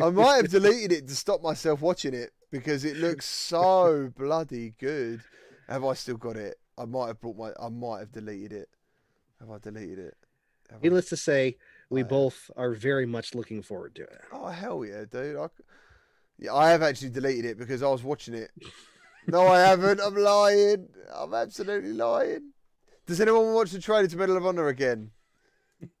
I might have deleted it to stop myself watching it because it looks so bloody good. Have I still got it? I might have brought my. I might have deleted it. Have I deleted it? Have I- Needless to say, we I- both are very much looking forward to it. Oh hell yeah, dude! I, yeah, I have actually deleted it because I was watching it. No, I haven't. I'm lying. I'm absolutely lying. Does anyone watch the trailer to Medal of Honor again?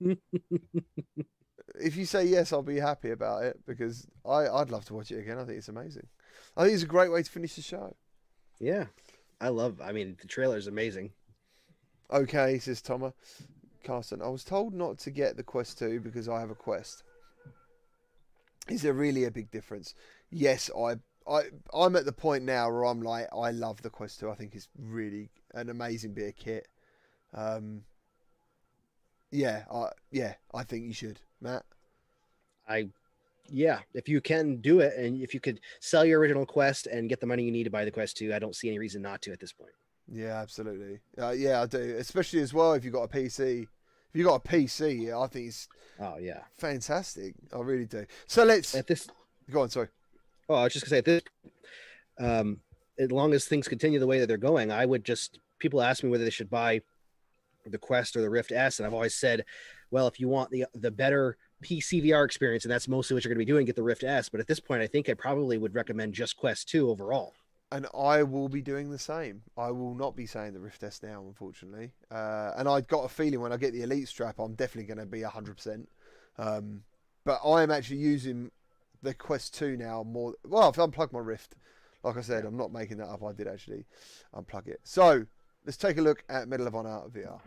[LAUGHS] if you say yes, I'll be happy about it because I, I'd love to watch it again. I think it's amazing. I think it's a great way to finish the show. Yeah, I love. I mean, the trailer is amazing. Okay, says Thomas. Carson, I was told not to get the Quest 2 because I have a Quest. Is there really a big difference? Yes, I, I, I'm at the point now where I'm like, I love the Quest 2. I think it's really an amazing bit of kit. Um, yeah, I, yeah, I think you should, Matt. I, yeah, if you can do it, and if you could sell your original Quest and get the money you need to buy the Quest two, I don't see any reason not to at this point. Yeah, absolutely. Uh, yeah, I do. Especially as well if you've got a PC. If you've got a PC, yeah, I think it's Oh yeah. fantastic. I really do. So let's At this, go on. Sorry. Oh, I was just gonna say this, um, as long as things continue the way that they're going, I would just people ask me whether they should buy the Quest or the Rift S, and I've always said, well, if you want the the better PC VR experience, and that's mostly what you're going to be doing, get the Rift S. But at this point, I think I probably would recommend just Quest two overall. and I will be doing the same. I will not be saying the Rift S now, unfortunately. Uh, and I've got a feeling when I get the Elite strap, I'm definitely going to be 100%. Um, but I am actually using the Quest 2 now more. Well, I've unplugged my Rift. Like I said, I'm not making that up. I did actually unplug it. So, let's take a look at Medal of Honor VR.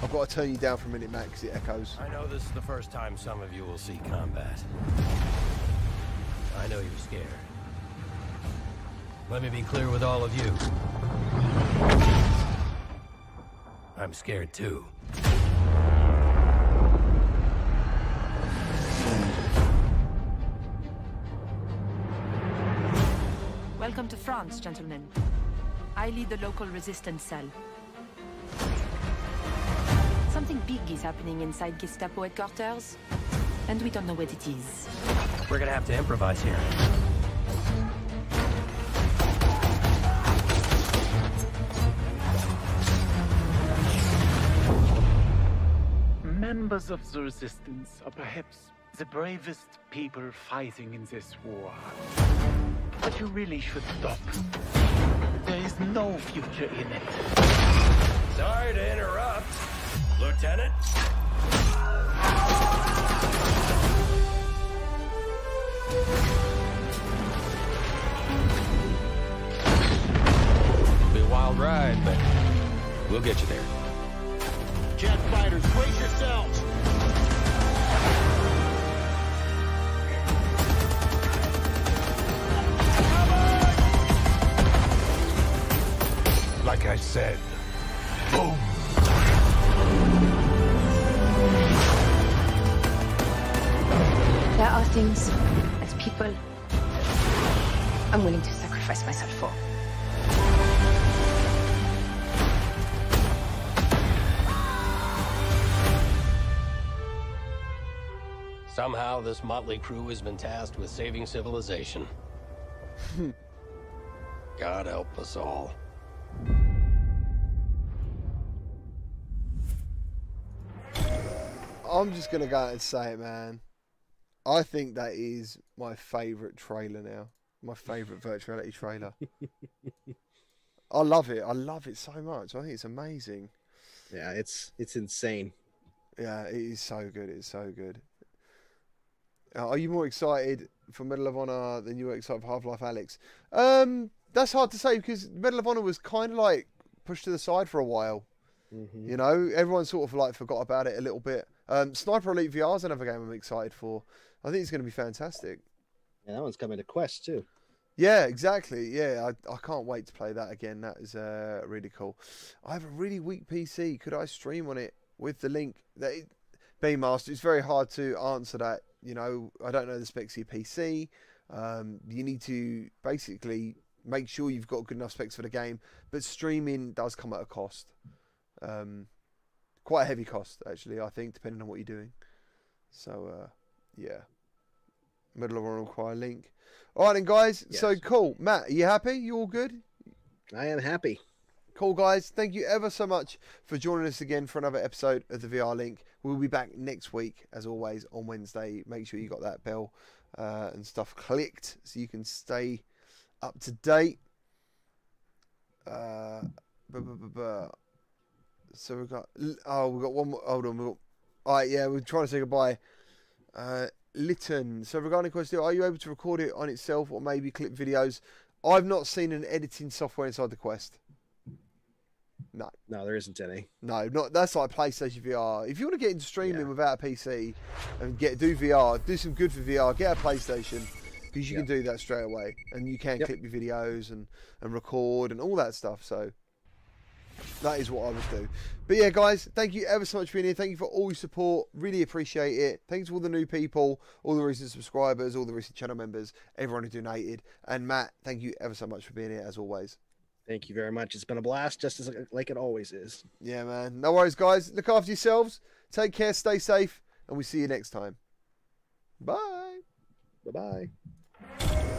I've got to turn you down for a minute, Matt, because it echoes. I know this is the first time some of you will see combat. I know you're scared. Let me be clear with all of you. I'm scared too. Welcome to France, gentlemen. I lead the local resistance cell. Something big is happening inside Gestapo headquarters, and we don't know what it is. We're gonna have to improvise here. Members of the resistance are perhaps the bravest people fighting in this war. But you really should stop. There is no future in it. Sorry to interrupt, Lieutenant. It'll be a wild ride, but we'll get you there. Jet fighters, brace yourselves! Like I said, boom! There are things, as people, I'm willing to sacrifice myself for. Somehow, this motley crew has been tasked with saving civilization. [LAUGHS] God help us all. I'm just gonna go out and say it, man. I think that is my favourite trailer now. My favourite virtual reality trailer. [LAUGHS] I love it. I love it so much. I think it's amazing. Yeah, it's it's insane. Yeah, it is so good. It's so good. Uh, are you more excited for Medal of Honor than you were excited for Half Life Alyx? Um, that's hard to say because Medal of Honor was kind of like pushed to the side for a while. Mhm. You know, everyone sort of like forgot about it a little bit. Um, Sniper Elite VR is another game I'm excited for. I think it's going to be fantastic. Yeah, that one's coming to Quest too. Yeah, exactly. Yeah, I, I can't wait to play that again. That is uh, really cool. I have a really weak PC. Could I stream on it with the link? That it, Beamaster, it's very hard to answer that. You know, I don't know the specs of your PC. Um, you need to basically make sure you've got good enough specs for the game. But streaming does come at a cost. Um, quite a heavy cost, actually, I think, depending on what you're doing. So, uh, yeah. Medal of Honor require link. All right, then, guys. So cool. Matt, are you happy? You all good? I am happy. Cool, guys. Thank you ever so much for joining us again for another episode of the VR Link. We'll be back next week, as always, on Wednesday. Make sure you got that bell uh, and stuff clicked so you can stay up to date. Uh, so we've got oh we've got one more. Hold on, we've got, all right. Yeah, we're trying to say goodbye. Uh, Lytton. So regarding question, are you able to record it on itself or maybe clip videos? I've not seen an editing software inside the Quest. No, No, there isn't any. no, not that's like PlayStation VR. If you want to get into streaming Yeah. without a PC and get do VR, do some good for VR. Get a PlayStation because you Yep. can do that straight away, and you can Yep. clip your videos and and record and all that stuff. So that is what I would do. But yeah, guys, thank you ever so much for being here. Thank you for all your support. Really appreciate it. Thanks to all the new people, all the recent subscribers, all the recent channel members, everyone who donated, and Matt. Thank you ever so much for being here as always. Thank you very much. It's been a blast, just as like it always is. Yeah, man. No worries, guys. Look after yourselves. Take care. Stay safe. And we see you next time. Bye. Bye bye.